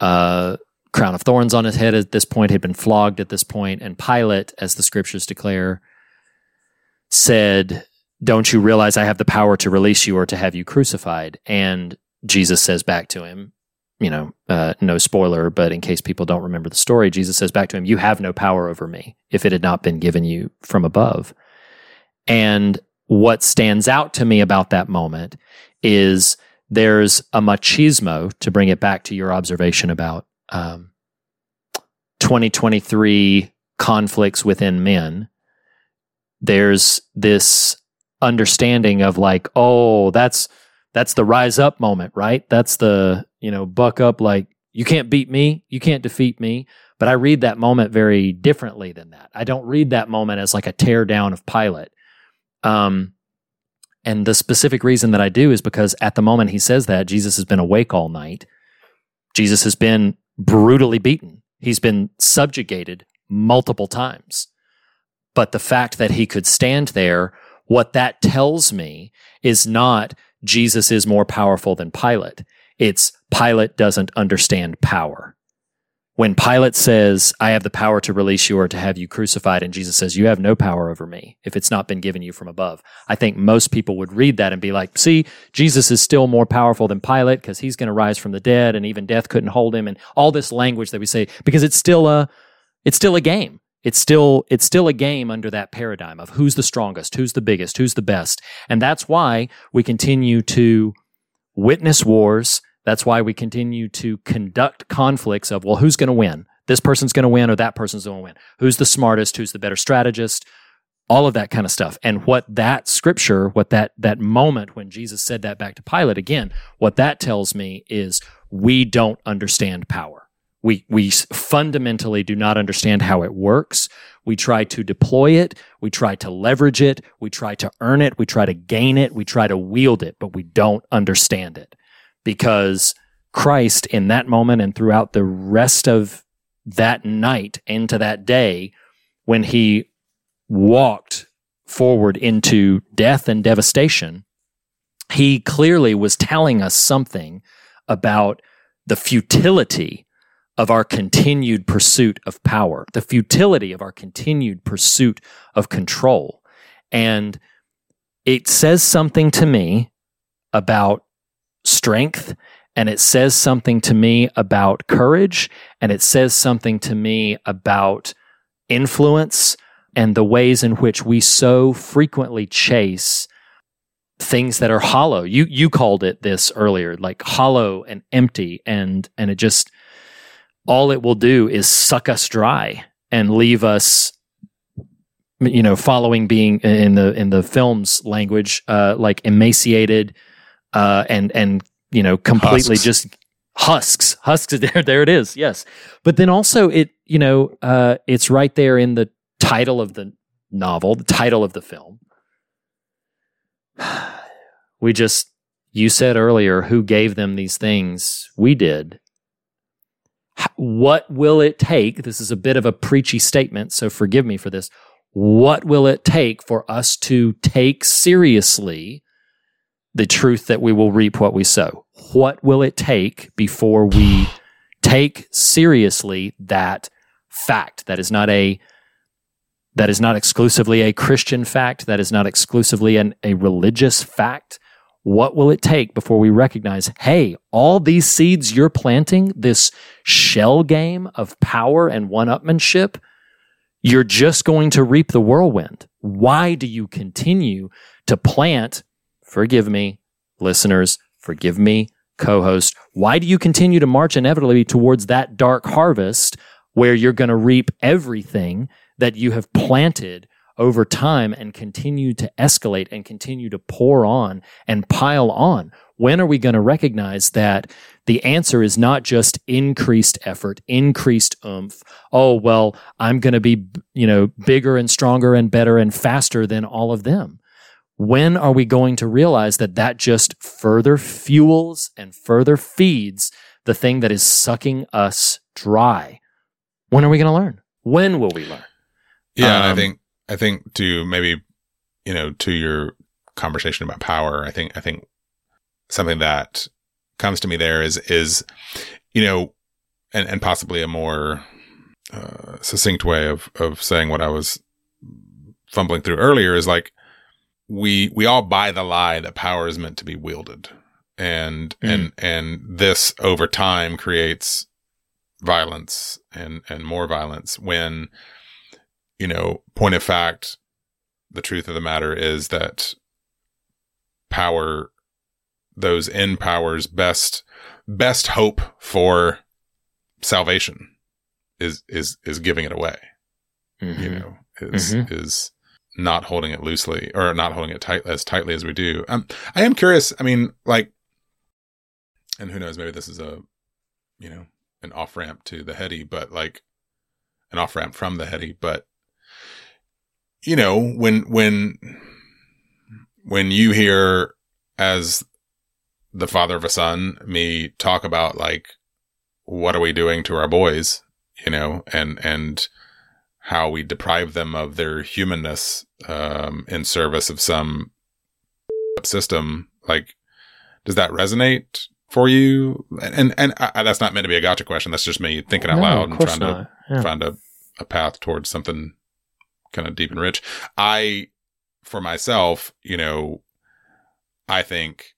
uh, crown of thorns on his head at this point, had been flogged at this point, and Pilate, as the Scriptures declare, said, "Don't you realize I have the power to release you or to have you crucified?" And Jesus says back to him, you know, uh, no spoiler, but in case people don't remember the story, Jesus says back to him, You have no power over me if it had not been given you from above. And what stands out to me about that moment is there's a machismo, to bring it back to your observation about um, 2023 conflicts within men. There's this understanding of like, oh, that's that's the rise up moment, right? That's the, you know, buck up like you can't beat me, you can't defeat me. But I read that moment very differently than that. I don't read that moment as like a tear down of Pilate. Um, and the specific reason that I do is because at the moment he says that, Jesus has been awake all night. Jesus has been brutally beaten. He's been subjugated multiple times. But the fact that he could stand there, what that tells me is not Jesus is more powerful than Pilate. It's Pilate doesn't understand power. When Pilate says, I have the power to release you or to have you crucified, and Jesus says, You have no power over me if it's not been given you from above, I think most people would read that and be like, See, Jesus is still more powerful than Pilate because he's going to rise from the dead and even death couldn't hold him, and all this language that we say, because it's still a, it's still a game. It's still it's still a game under that paradigm of who's the strongest, who's the biggest, who's the best. And that's why we continue to witness wars. That's why we continue to conduct conflicts of well, who's going to win? This person's going to win or that person's going to win. Who's the smartest, who's the better strategist? All of that kind of stuff. And what that scripture, what that that moment when Jesus said that back to Pilate again, what that tells me is we don't understand power we we fundamentally do not understand how it works. We try to deploy it, we try to leverage it, we try to earn it, we try to gain it, we try to wield it, but we don't understand it. Because Christ in that moment and throughout the rest of that night into that day when he walked forward into death and devastation, he clearly was telling us something about the futility of our continued pursuit of power, the futility of our continued pursuit of control. And it says something to me about strength, and it says something to me about courage, and it says something to me about influence, and the ways in which we so frequently chase things that are hollow. You you called it this earlier, like hollow and empty, and and it just all it will do is suck us dry and leave us you know following being in the in the film's language uh like emaciated uh and and you know completely Husks. just husks. Husks there there it is. Yes. But then also it you know uh it's right there in the title of the novel the title of the film. We just you said earlier who gave them these things. We did what will it take? This is a bit of a preachy statement so forgive me for this. What will it take for us to take seriously the truth that we will reap what we sow? What will it take before we take seriously that fact? That is not a that is not exclusively a Christian fact, that is not exclusively an, a religious fact. What will it take before we recognize, hey, all these seeds you're planting, this shell game of power and one upmanship, you're just going to reap the whirlwind. Why do you continue to plant? Forgive me, listeners, forgive me, co host. Why do you continue to march inevitably towards that dark harvest where you're going to reap everything that you have planted over time and continue to escalate and continue to pour on and pile on? When are we going to recognize that the answer is not just increased effort, increased oomph? Oh, well, I'm going to be, you know, bigger and stronger and better and faster than all of them. When are we going to realize that that just further fuels and further feeds the thing that is sucking us dry? When are we going to learn? When will we learn? Yeah, and I Um, think I think to maybe you know to your conversation about power, I think I think something that comes to me there is is you know and and possibly a more uh, succinct way of of saying what I was fumbling through earlier is like we we all buy the lie that power is meant to be wielded and Mm. and and this over time creates violence and and more violence when you know point of fact the truth of the matter is that power those in powers best best hope for salvation is is is giving it away you Mhm. know is Mhm. is not holding it loosely or not holding it tight as tightly as we do um i am curious i mean like and who knows maybe this is a you know an off ramp to the heady but like an off ramp from the heady but you know when when when you hear as the father of a son me talk about like what are we doing to our boys you know and and how we deprive them of their humanness um in service of some system like does that resonate for you and and I, that's not meant to be a gotcha question that's just me thinking out No, loud and trying to. Yeah. find a, a path towards something kind of deep and rich. I, for myself, you know, I think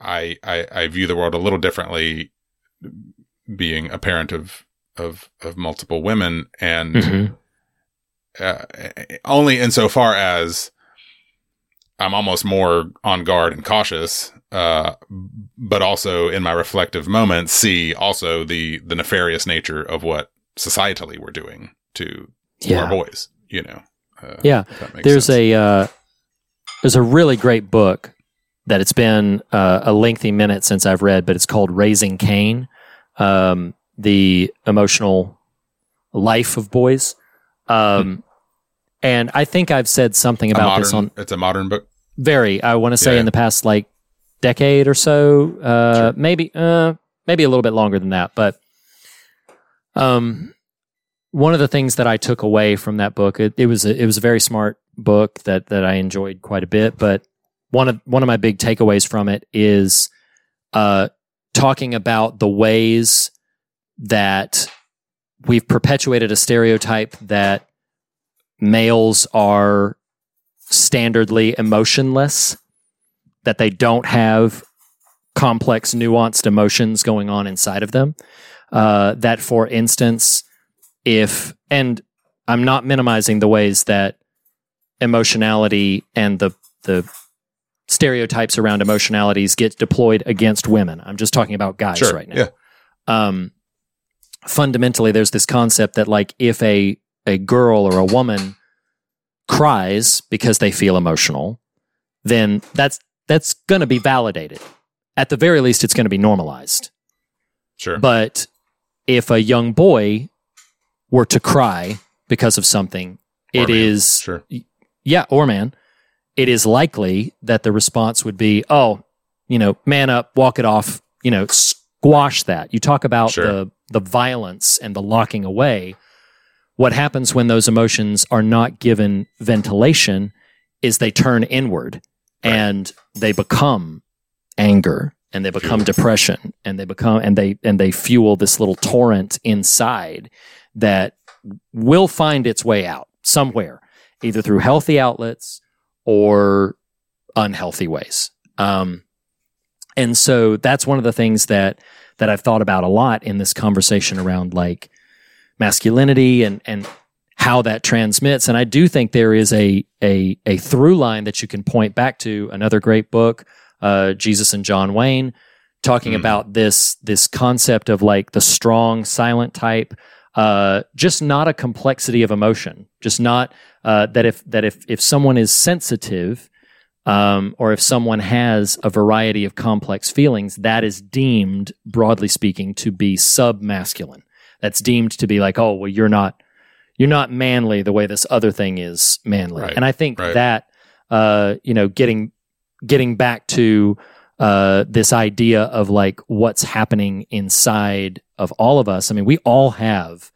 I, I, I view the world a little differently being a parent of, of, of multiple women and, Mhm. uh, only insofar as I'm almost more on guard and cautious, uh, but also in my reflective moments see also the the nefarious nature of what societally we're doing to, Yeah. our boys. You know, uh, Yeah. if that makes There's sense. a uh, there's a really great book that it's been uh, a lengthy minute since I've read, but it's called Raising Cain, um, the emotional life of boys. Um, and I think I've said something about modern, this on it's a modern book. very I want to say Yeah. in the past like decade or so, uh, Sure. maybe uh, maybe a little bit longer than that, but um, one of the things that I took away from that book it, it was a, it was a very smart book that that I enjoyed quite a bit, but one of one of my big takeaways from it is uh, talking about the ways that we've perpetuated a stereotype that males are standardly emotionless, that they don't have complex, nuanced emotions going on inside of them. Uh, that, for instance, if, and I'm not minimizing the ways that emotionality and the the stereotypes around emotionalities get deployed against women. I'm just talking about guys Sure. right now. Yeah. Um, fundamentally, there's this concept that like if a a girl or a woman cries because they feel emotional, then that's that's going to be validated. At the very least, it's going to be normalized. Sure. But if a young boy were to cry because of something, Or it man. is Sure. yeah, or man, it is likely that the response would be, "Oh, you know, man up, walk it off, you know, squash that." You talk about Sure. the the violence and the locking away. What happens when those emotions are not given ventilation is they turn inward Right. and they become anger and they become depression and they become and they and they fuel this little torrent inside that will find its way out somewhere either through healthy outlets or unhealthy ways. Um, and so that's one of the things that that I've thought about a lot in this conversation around like masculinity and and how that transmits. And I do think there is a a a through line that you can point back to. Another great book uh, Jesus and John Wayne talking Mm. about this this concept of like the strong silent type uh, just not a complexity of emotion just not uh, that if that if if someone is sensitive um, or if someone has a variety of complex feelings that is deemed broadly speaking to be submasculine that's deemed to be like oh well you're not you're not manly the way this other thing is manly Right, and i think right. that uh, you know getting getting back to uh, this idea of like what's happening inside of all of us. I mean, we all have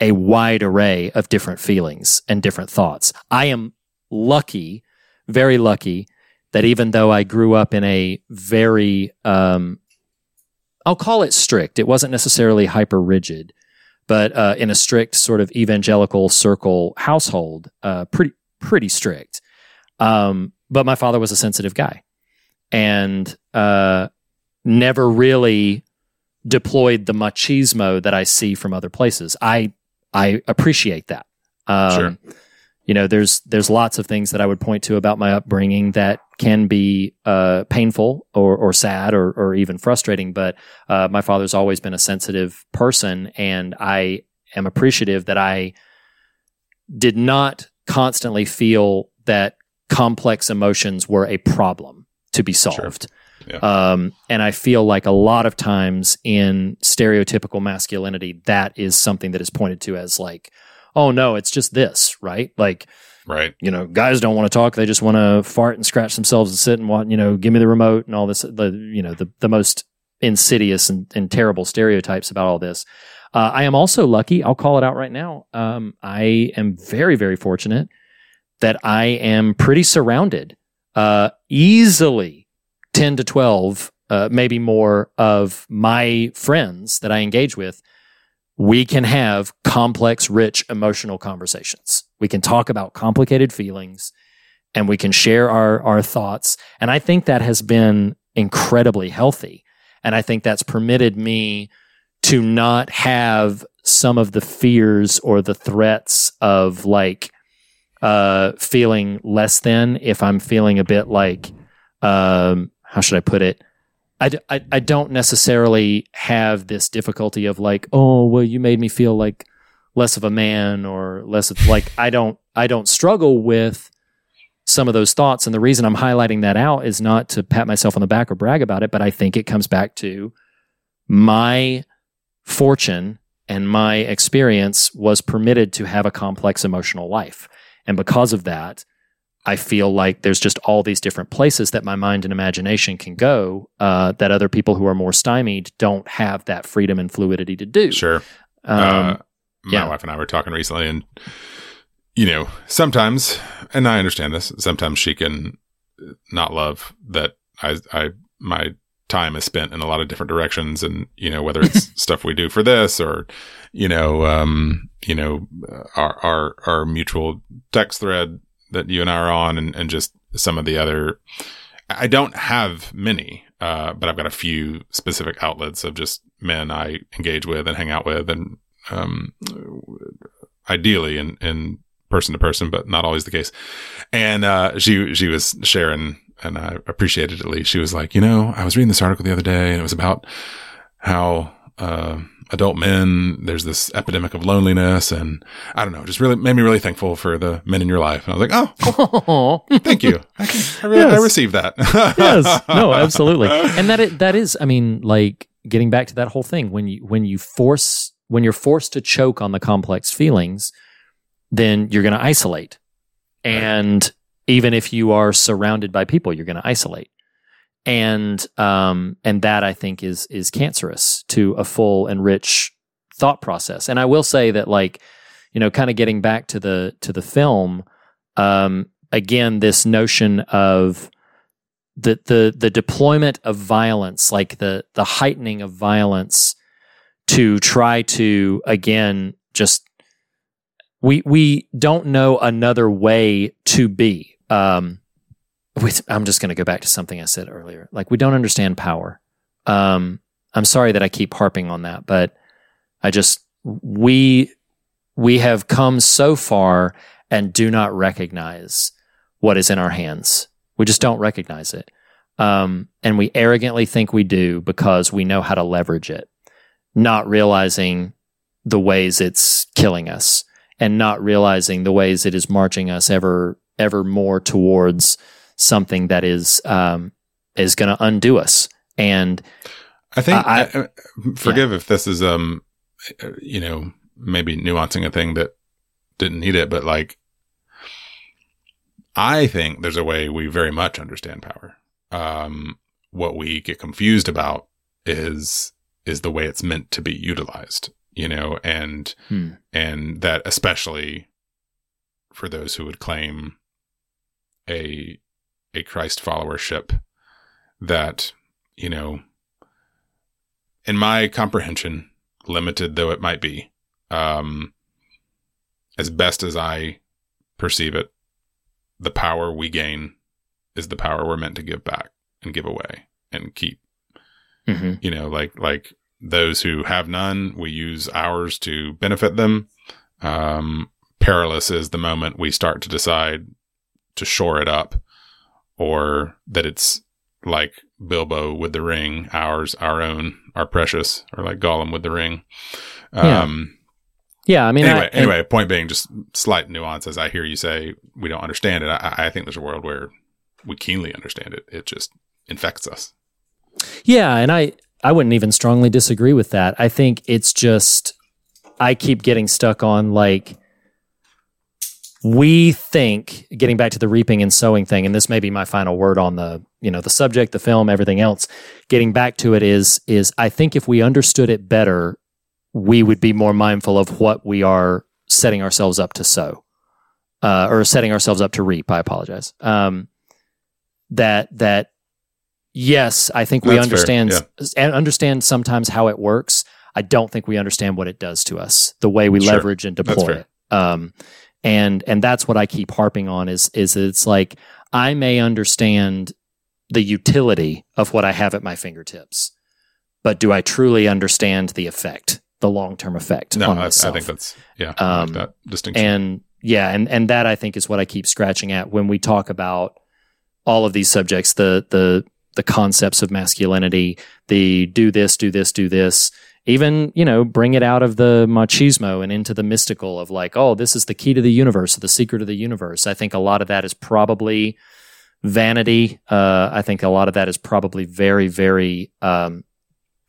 a wide array of different feelings and different thoughts. I am lucky, very lucky, that even though I grew up in a very, um, I'll call it strict, it wasn't necessarily hyper rigid, but uh, in a strict sort of evangelical circle household, uh, pretty, pretty strict. Um, but my father was a sensitive guy and uh, never really deployed the machismo that I see from other places. I I appreciate that. Um, Sure. You know, there's there's lots of things that I would point to about my upbringing that can be uh, painful or, or sad or, or even frustrating. But uh, my father's always been a sensitive person, and I am appreciative that I did not constantly feel that complex emotions were a problem to be solved. Yeah. Um, and I feel like a lot of times in stereotypical masculinity, that is something that is pointed to as like, oh no, it's just this, right? Like, Right. you know, guys don't want to talk; they just want to fart and scratch themselves and sit and want, you know, give me the remote and all this. The you know the the most insidious and, and terrible stereotypes about all this. Uh, I am also lucky. I'll call it out right now. Um, I am very very fortunate that I am pretty surrounded, uh, easily ten to twelve, uh, maybe more of my friends that I engage with we can have complex, rich emotional conversations. We can talk about complicated feelings and we can share our, our thoughts. And I think that has been incredibly healthy. And I think that's permitted me to not have some of the fears or the threats of like, uh, feeling less than if I'm feeling a bit like, um, how should I put it? I, don't necessarily have this difficulty of like, oh, well, you made me feel like less of a man or less of like, I don't, I don't struggle with some of those thoughts. And the reason I'm highlighting that out is not to pat myself on the back or brag about it, but I think it comes back to my fortune and my experience was permitted to have a complex emotional life. And because of that, I feel like there's just all these different places that my mind and imagination can go uh, that other people who are more stymied don't have that freedom and fluidity to do. Sure. Um, uh, my yeah. wife and I were talking recently, and you know, sometimes, and I understand this. Sometimes she can not love that I, I, my time is spent in a lot of different directions, and you know, whether it's stuff we do for this or, you know, um, you know, our our our mutual text thread that you and I are on, and and just some of the other. I don't have many, uh, but I've got a few specific outlets of just men I engage with and hang out with, and um, ideally in in person to person, but not always the case. And uh, she she was sharing, and I appreciated it. At least she was like, you know, I was reading this article the other day, and it was about how. Uh, adult men, there's this epidemic of loneliness, and I don't know, just really made me really thankful for the men in your life. And I was like, oh, thank you. I, can, I, really, I received that. yes. No absolutely. And that it, that is i mean like getting back to that whole thing when you when you force when you're forced to choke on the complex feelings then you're going to isolate and even if you are surrounded by people you're going to isolate and um and that i think is is cancerous to a full and rich thought process and i will say that like you know kind of getting back to the to the film um again this notion of the the the deployment of violence, like the the heightening of violence, to try to again just we we don't know another way to be. Um, with, I'm just going to go back to something I said earlier. Like we don't understand power. Um, I'm sorry that I keep harping on that, but I just we we have come so far and do not recognize what is in our hands. We just don't recognize it. Um, and we arrogantly think we do because we know how to leverage it, not realizing the ways it's killing us and not realizing the ways it is marching us ever, ever more towards something that is, um, is going to undo us. And I think, I- I, I- forgive if this is, um, you know, maybe nuancing a thing that didn't need it, but like, I think there's a way we very much understand power. Um, what we get confused about is, is the way it's meant to be utilized, you know, and, Hmm. and that especially for those who would claim a, a Christ followership that, you know, in my comprehension, limited though it might be, um, as best as I perceive it, the power we gain is the power we're meant to give back and give away and keep. Mhm. You know, like like those who have none, we use ours to benefit them. Um, perilous is the moment we start to decide to shore it up, or that it's like Bilbo with the ring, ours, our own, our precious, or like Gollum with the ring. Yeah. Um, yeah, I mean, anyway, I, anyway, point being, just slight nuances. I hear you say we don't understand it. I, I think there's a world where we keenly understand it. It just infects us. Yeah, and I I wouldn't even strongly disagree with that. I think it's just I keep getting stuck on like we think getting back to the reaping and sowing thing and this may be my final word on the you know the subject the film everything else getting back to it is is i think if we understood it better we would be more mindful of what we are setting ourselves up to sow uh, or setting ourselves up to reap. I apologize. Um, that that yes i think we That's understand and understand sometimes how it works. I don't think we understand what it does to us the way we Sure. leverage and deploy it. Um, and and that's what I keep harping on is is it's like I may understand the utility of what I have at my fingertips, but do I truly understand the effect, the long term effect No, I, I think that's yeah, I like Um, that distinction. and yeah, and and that I think is what I keep scratching at when we talk about all of these subjects, the the the concepts of masculinity, the do this, do this, do this. Even, you know, bring it out of the machismo and into the mystical of like, oh, this is the key to the universe, the secret of the universe. I think a lot of that is probably vanity. Uh, I think a lot of that is probably very, very um,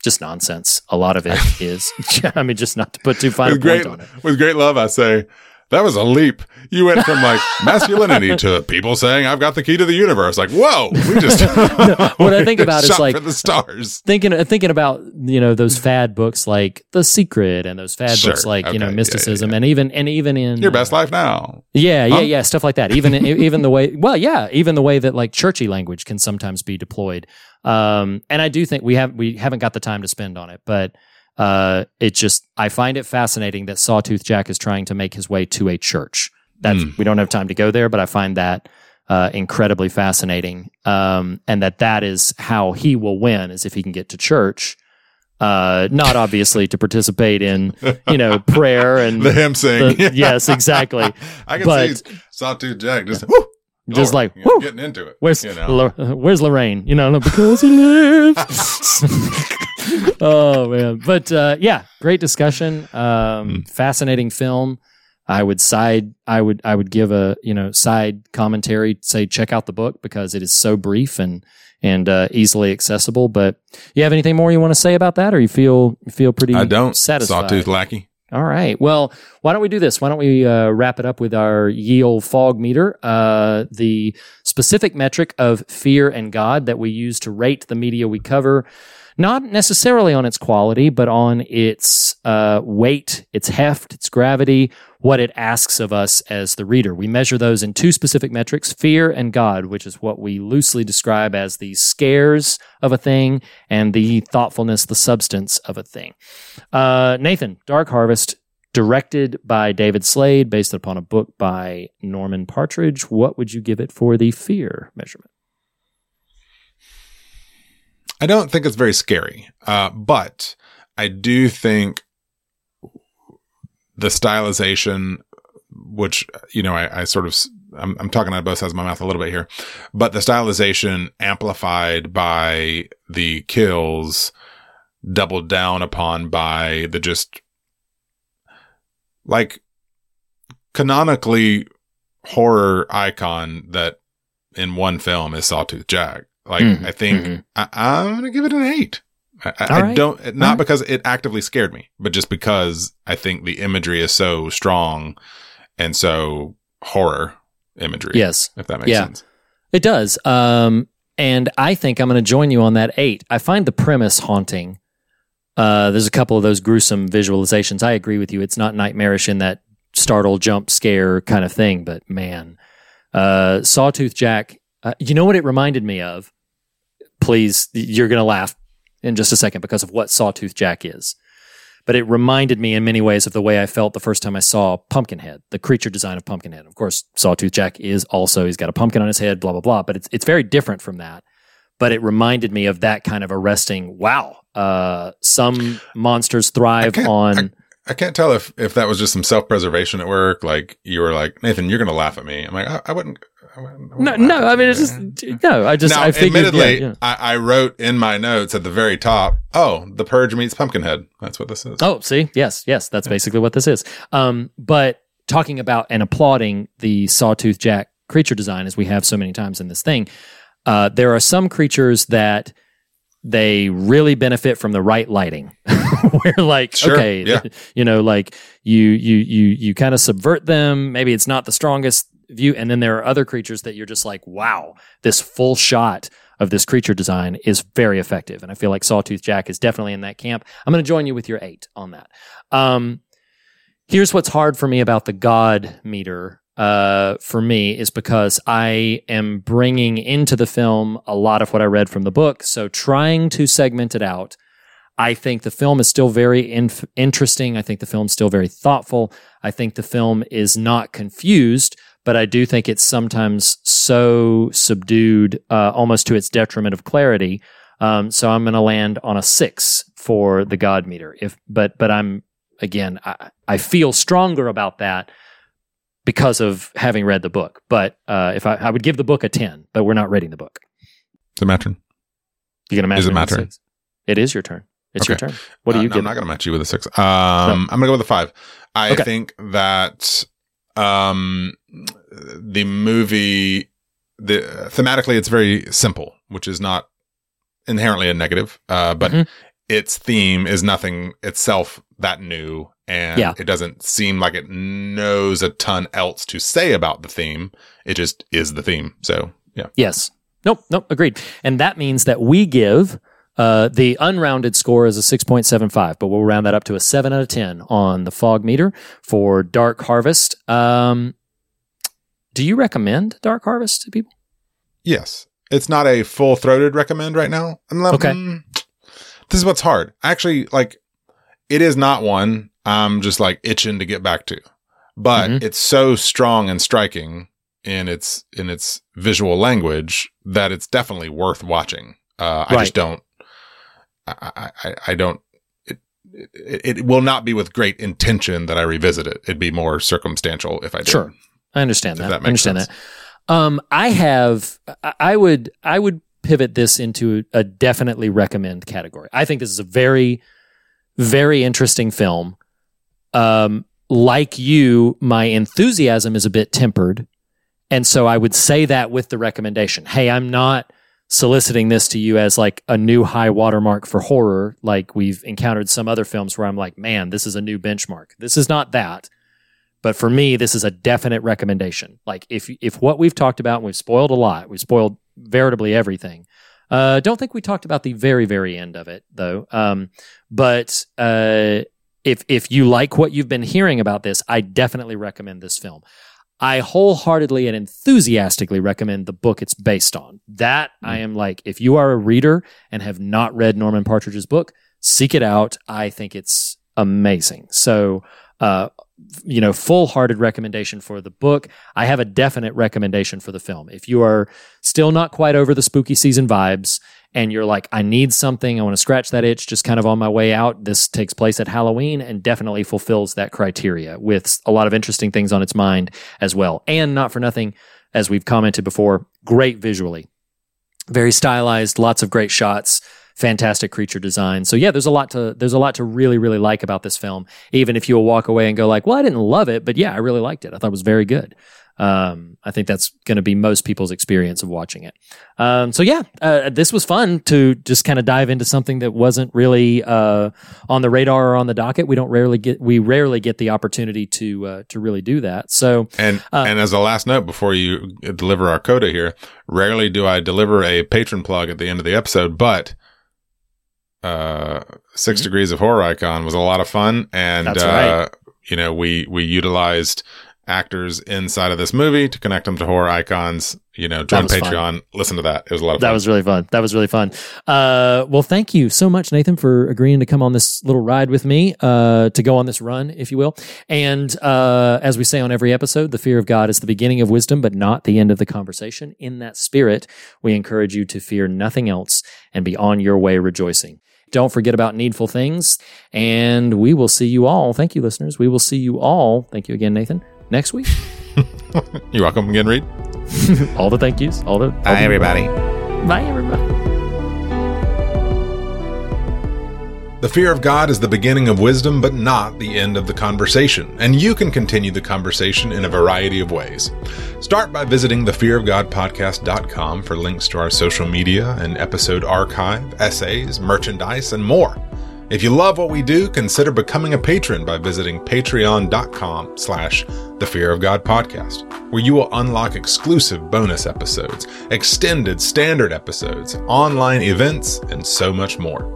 just nonsense. A lot of it is. I mean, just not to put too fine a point great on it. with great love, I say that was a leap. You went from like masculinity to people saying I've got the key to the universe. Like, whoa, we just what I think about is like- for the stars. thinking thinking about you know those fad books like The Secret and those fad Sure. books like you Okay. know Yeah, yeah, mysticism yeah. and even and even in Your best life now. yeah yeah Huh? yeah stuff like that even even the way well yeah even the way that like churchy language can sometimes be deployed um and I do think we have we haven't got the time to spend on it but uh it just I find it fascinating that Sawtooth Jack is trying to make his way to a church that's Hmm. we don't have time to go there but I find that uh, incredibly fascinating, um, and that that is how he will win is if he can get to church, Uh, not obviously to participate in, you know, prayer and The hymn sing. the- yes, exactly. I can But- see Sawtooth Jack just woo, Just Lord, like, you know, getting into it. Where's you know? Lo- Where's Lorraine? You know, because he lives. Oh man, but uh, yeah, great discussion. Um, Fascinating film. I would side. I would. I would give a you know side commentary. Say check out the book because it is so brief and and uh, easily accessible. But you have anything more you want to say about that, or you feel you feel pretty? I don't. satisfied. Sawtooth lackey. All right. Well, why don't we do this? Why don't we uh, wrap it up with our ye old fog meter? Uh, the specific metric of fear and God that we use to rate the media we cover, not necessarily on its quality, but on its uh, weight, its heft, its gravity, what it asks of us as the reader. We measure those in two specific metrics fear and God, which is what we loosely describe as the scares of a thing and the thoughtfulness, the substance of a thing. Uh, Nathan, Dark Harvest, directed by David Slade, based upon a book by Norman Partridge. What would you give it for the fear measurement? I don't think it's very scary, uh, but I do think the stylization, which you know, I, I sort of I'm, I'm talking out of both sides of my mouth a little bit here, but the stylization amplified by the kills, doubled down upon by the just like canonically horror icon that in one film is Sawtooth Jack. Like Mhm, I think mhm. I, I'm gonna give it an eight. I, I, All I don't not right. because it actively scared me, but just because I think the imagery is so strong and so horror imagery. Yes, if that makes Yeah. sense. it does. Um, and I think I'm going to join you on that eight. I find the premise haunting. Uh, there's a couple of those gruesome visualizations. I agree with you. It's not nightmarish in that startle, jump, scare kind of thing, but man, uh, Sawtooth Jack. Uh, you know what it reminded me of? Please, you're going to laugh in just a second because of what Sawtooth Jack is. But it reminded me in many ways of the way I felt the first time I saw Pumpkinhead, the creature design of Pumpkinhead. Of course, Sawtooth Jack is also, he's got a pumpkin on his head, blah, blah, blah. But it's, it's very different from that. But it reminded me of that kind of arresting, wow, uh, some monsters thrive on. I can't tell if if that was just some self preservation at work. Like you were like Nathan, you're gonna laugh at me. I'm like I, I wouldn't. I wouldn't, no, no, I mean, it's just, no, I just, now, I figured, admittedly, yeah, yeah. I, I wrote in my notes at the very top, "Oh, the purge meets Pumpkinhead." That's what this is. Oh, see, yes, yes, that's basically what this is. Um, but talking about and applauding the Sawtooth Jack creature design, as we have so many times in this thing, uh, there are some creatures that they really benefit from the right lighting. Where like, Sure, okay, yeah. you know, like you you you you kind of subvert them. Maybe it's not the strongest view, and then there are other creatures that you're just like, wow, this full shot of this creature design is very effective. And I feel like Sawtooth Jack is definitely in that camp. I'm going to join you with your eight on that. Um, here's what's hard for me about the God meter. Uh, for me is because I am bringing into the film a lot of what I read from the book. So trying to segment it out, I think the film is still very inf- interesting. I think the film's still very thoughtful. I think the film is not confused, but I do think it's sometimes so subdued, uh, almost to its detriment of clarity. Um, so I'm going to land on a six for the God meter. If, but, but I'm again, I, I feel stronger about that because of having read the book. But uh, if I, I would give the book a ten, but we're not reading the book. It's a my turn. You gonna match Is it my turn? six? It is your turn. It's your turn. What do Uh, you no? I'm not going to match you with a six. Um, I'm going to go with a five. I Okay. think that um, the movie, the thematically, it's very simple, which is not inherently a negative. Uh, but Mhm. its theme is nothing itself that new, and Yeah. it doesn't seem like it knows a ton else to say about the theme. It just is the theme. So yeah, Yes. Nope. Nope. Agreed. And that means that we give uh, the unrounded score is a 6.75, but we'll round that up to a 7 out of 10 on the fog meter for Dark Harvest. Um, do you recommend Dark Harvest to people? Yes. It's not a full throated recommend right now. Okay. mm, this is what's hard. Actually, like, it is not one I'm just like itching to get back to, but Mhm. it's so strong and striking in its, in its visual language that it's definitely worth watching. Uh, I just don't, I, I, I- don't it, it will not be with great intention that I revisit it. It'd be more circumstantial if I did. Sure. I understand that. that I understand sense. that. Um, I have. I- I would. I would pivot this into a definitely recommend category. I think this is a very, very interesting film. Um, like you, my enthusiasm is a bit tempered, and so I would say that with the recommendation. Hey, I'm not soliciting this to you as like a new high watermark for horror, like we've encountered some other films where I'm like, man, this is a new benchmark. This is not that. But for me, this is a definite recommendation. Like if if what we've talked about, and we've spoiled a lot. We've spoiled veritably everything. Uh, don't think we talked about the very very end of it though. Um, but uh, if if you like what you've been hearing about this, I definitely recommend this film. I wholeheartedly and enthusiastically recommend the book it's based on. That I am like, if you are a reader and have not read Norman Partridge's book, seek it out. I think it's amazing. So, uh, you know, full hearted recommendation for the book. I have a definite recommendation for the film. If you are still not quite over the spooky season vibes and you're like, I need something, I want to scratch that itch just kind of on my way out, this takes place at Halloween and definitely fulfills that criteria with a lot of interesting things on its mind as well. And not for nothing, as we've commented before, great visually. Very stylized, lots of great shots fantastic creature design. So yeah, there's a lot to there's a lot to really really like about this film. Even if you'll walk away and go like, "Well, I didn't love it, but yeah, I really liked it. I thought it was very good." Um, I think that's going to be most people's experience of watching it. Um, so yeah, uh, this was fun to just kind of dive into something that wasn't really uh, on the radar or on the docket. We don't rarely get we rarely get the opportunity to uh, to really do that. So And Uh, and as a last note before you deliver our coda here, rarely do I deliver a patron plug at the end of the episode, but uh 6 Mhm. degrees of horror icon was a lot of fun and That's uh right. you know we we utilized actors inside of this movie to connect them to horror icons you know join was fun. patreon listen to that it was a lot of fun. That fun was really fun. That was really fun. Uh, well, thank you so much, Nathan, for agreeing to come on this little ride with me, uh, to go on this run, if you will. And uh, as we say on every episode, the fear of God is the beginning of wisdom, but not the end of the conversation. In that spirit, we encourage you to fear nothing else and be on your way rejoicing. Don't forget about needful things. And we will see you all. Thank you, listeners. We will see you all. Thank you again, Nathan. Next week. you're welcome again reed all the thank yous. All the. all bye the- everybody Bye, everybody. The fear of God is the beginning of wisdom, but not the end of the conversation, and you can continue the conversation in a variety of ways. Start by visiting thefearofgodpodcast.com for links to our social media and episode archive, essays, merchandise, and more. If you love what we do, consider becoming a patron by visiting patreon.com slash the fear of God podcast, where you will unlock exclusive bonus episodes, extended standard episodes, online events, and so much more.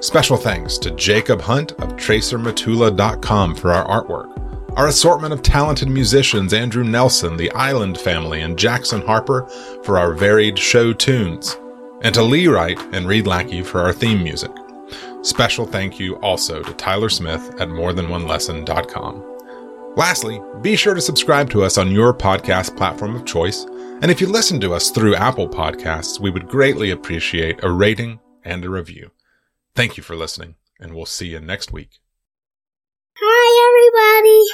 Special thanks to Jacob Hunt of TracerMatula.com for our artwork. Our assortment of talented musicians Andrew Nelson, the Island Family, and Jackson Harper for our varied show tunes. And to Lee Wright and Reed Lackey for our theme music. Special thank you also to Tyler Smith at morethanonelesson.com. Lastly, be sure to subscribe to us on your podcast platform of choice. And if you listen to us through Apple Podcasts, we would greatly appreciate a rating and a review. Thank you for listening, and we'll see you next week. Hi, everybody.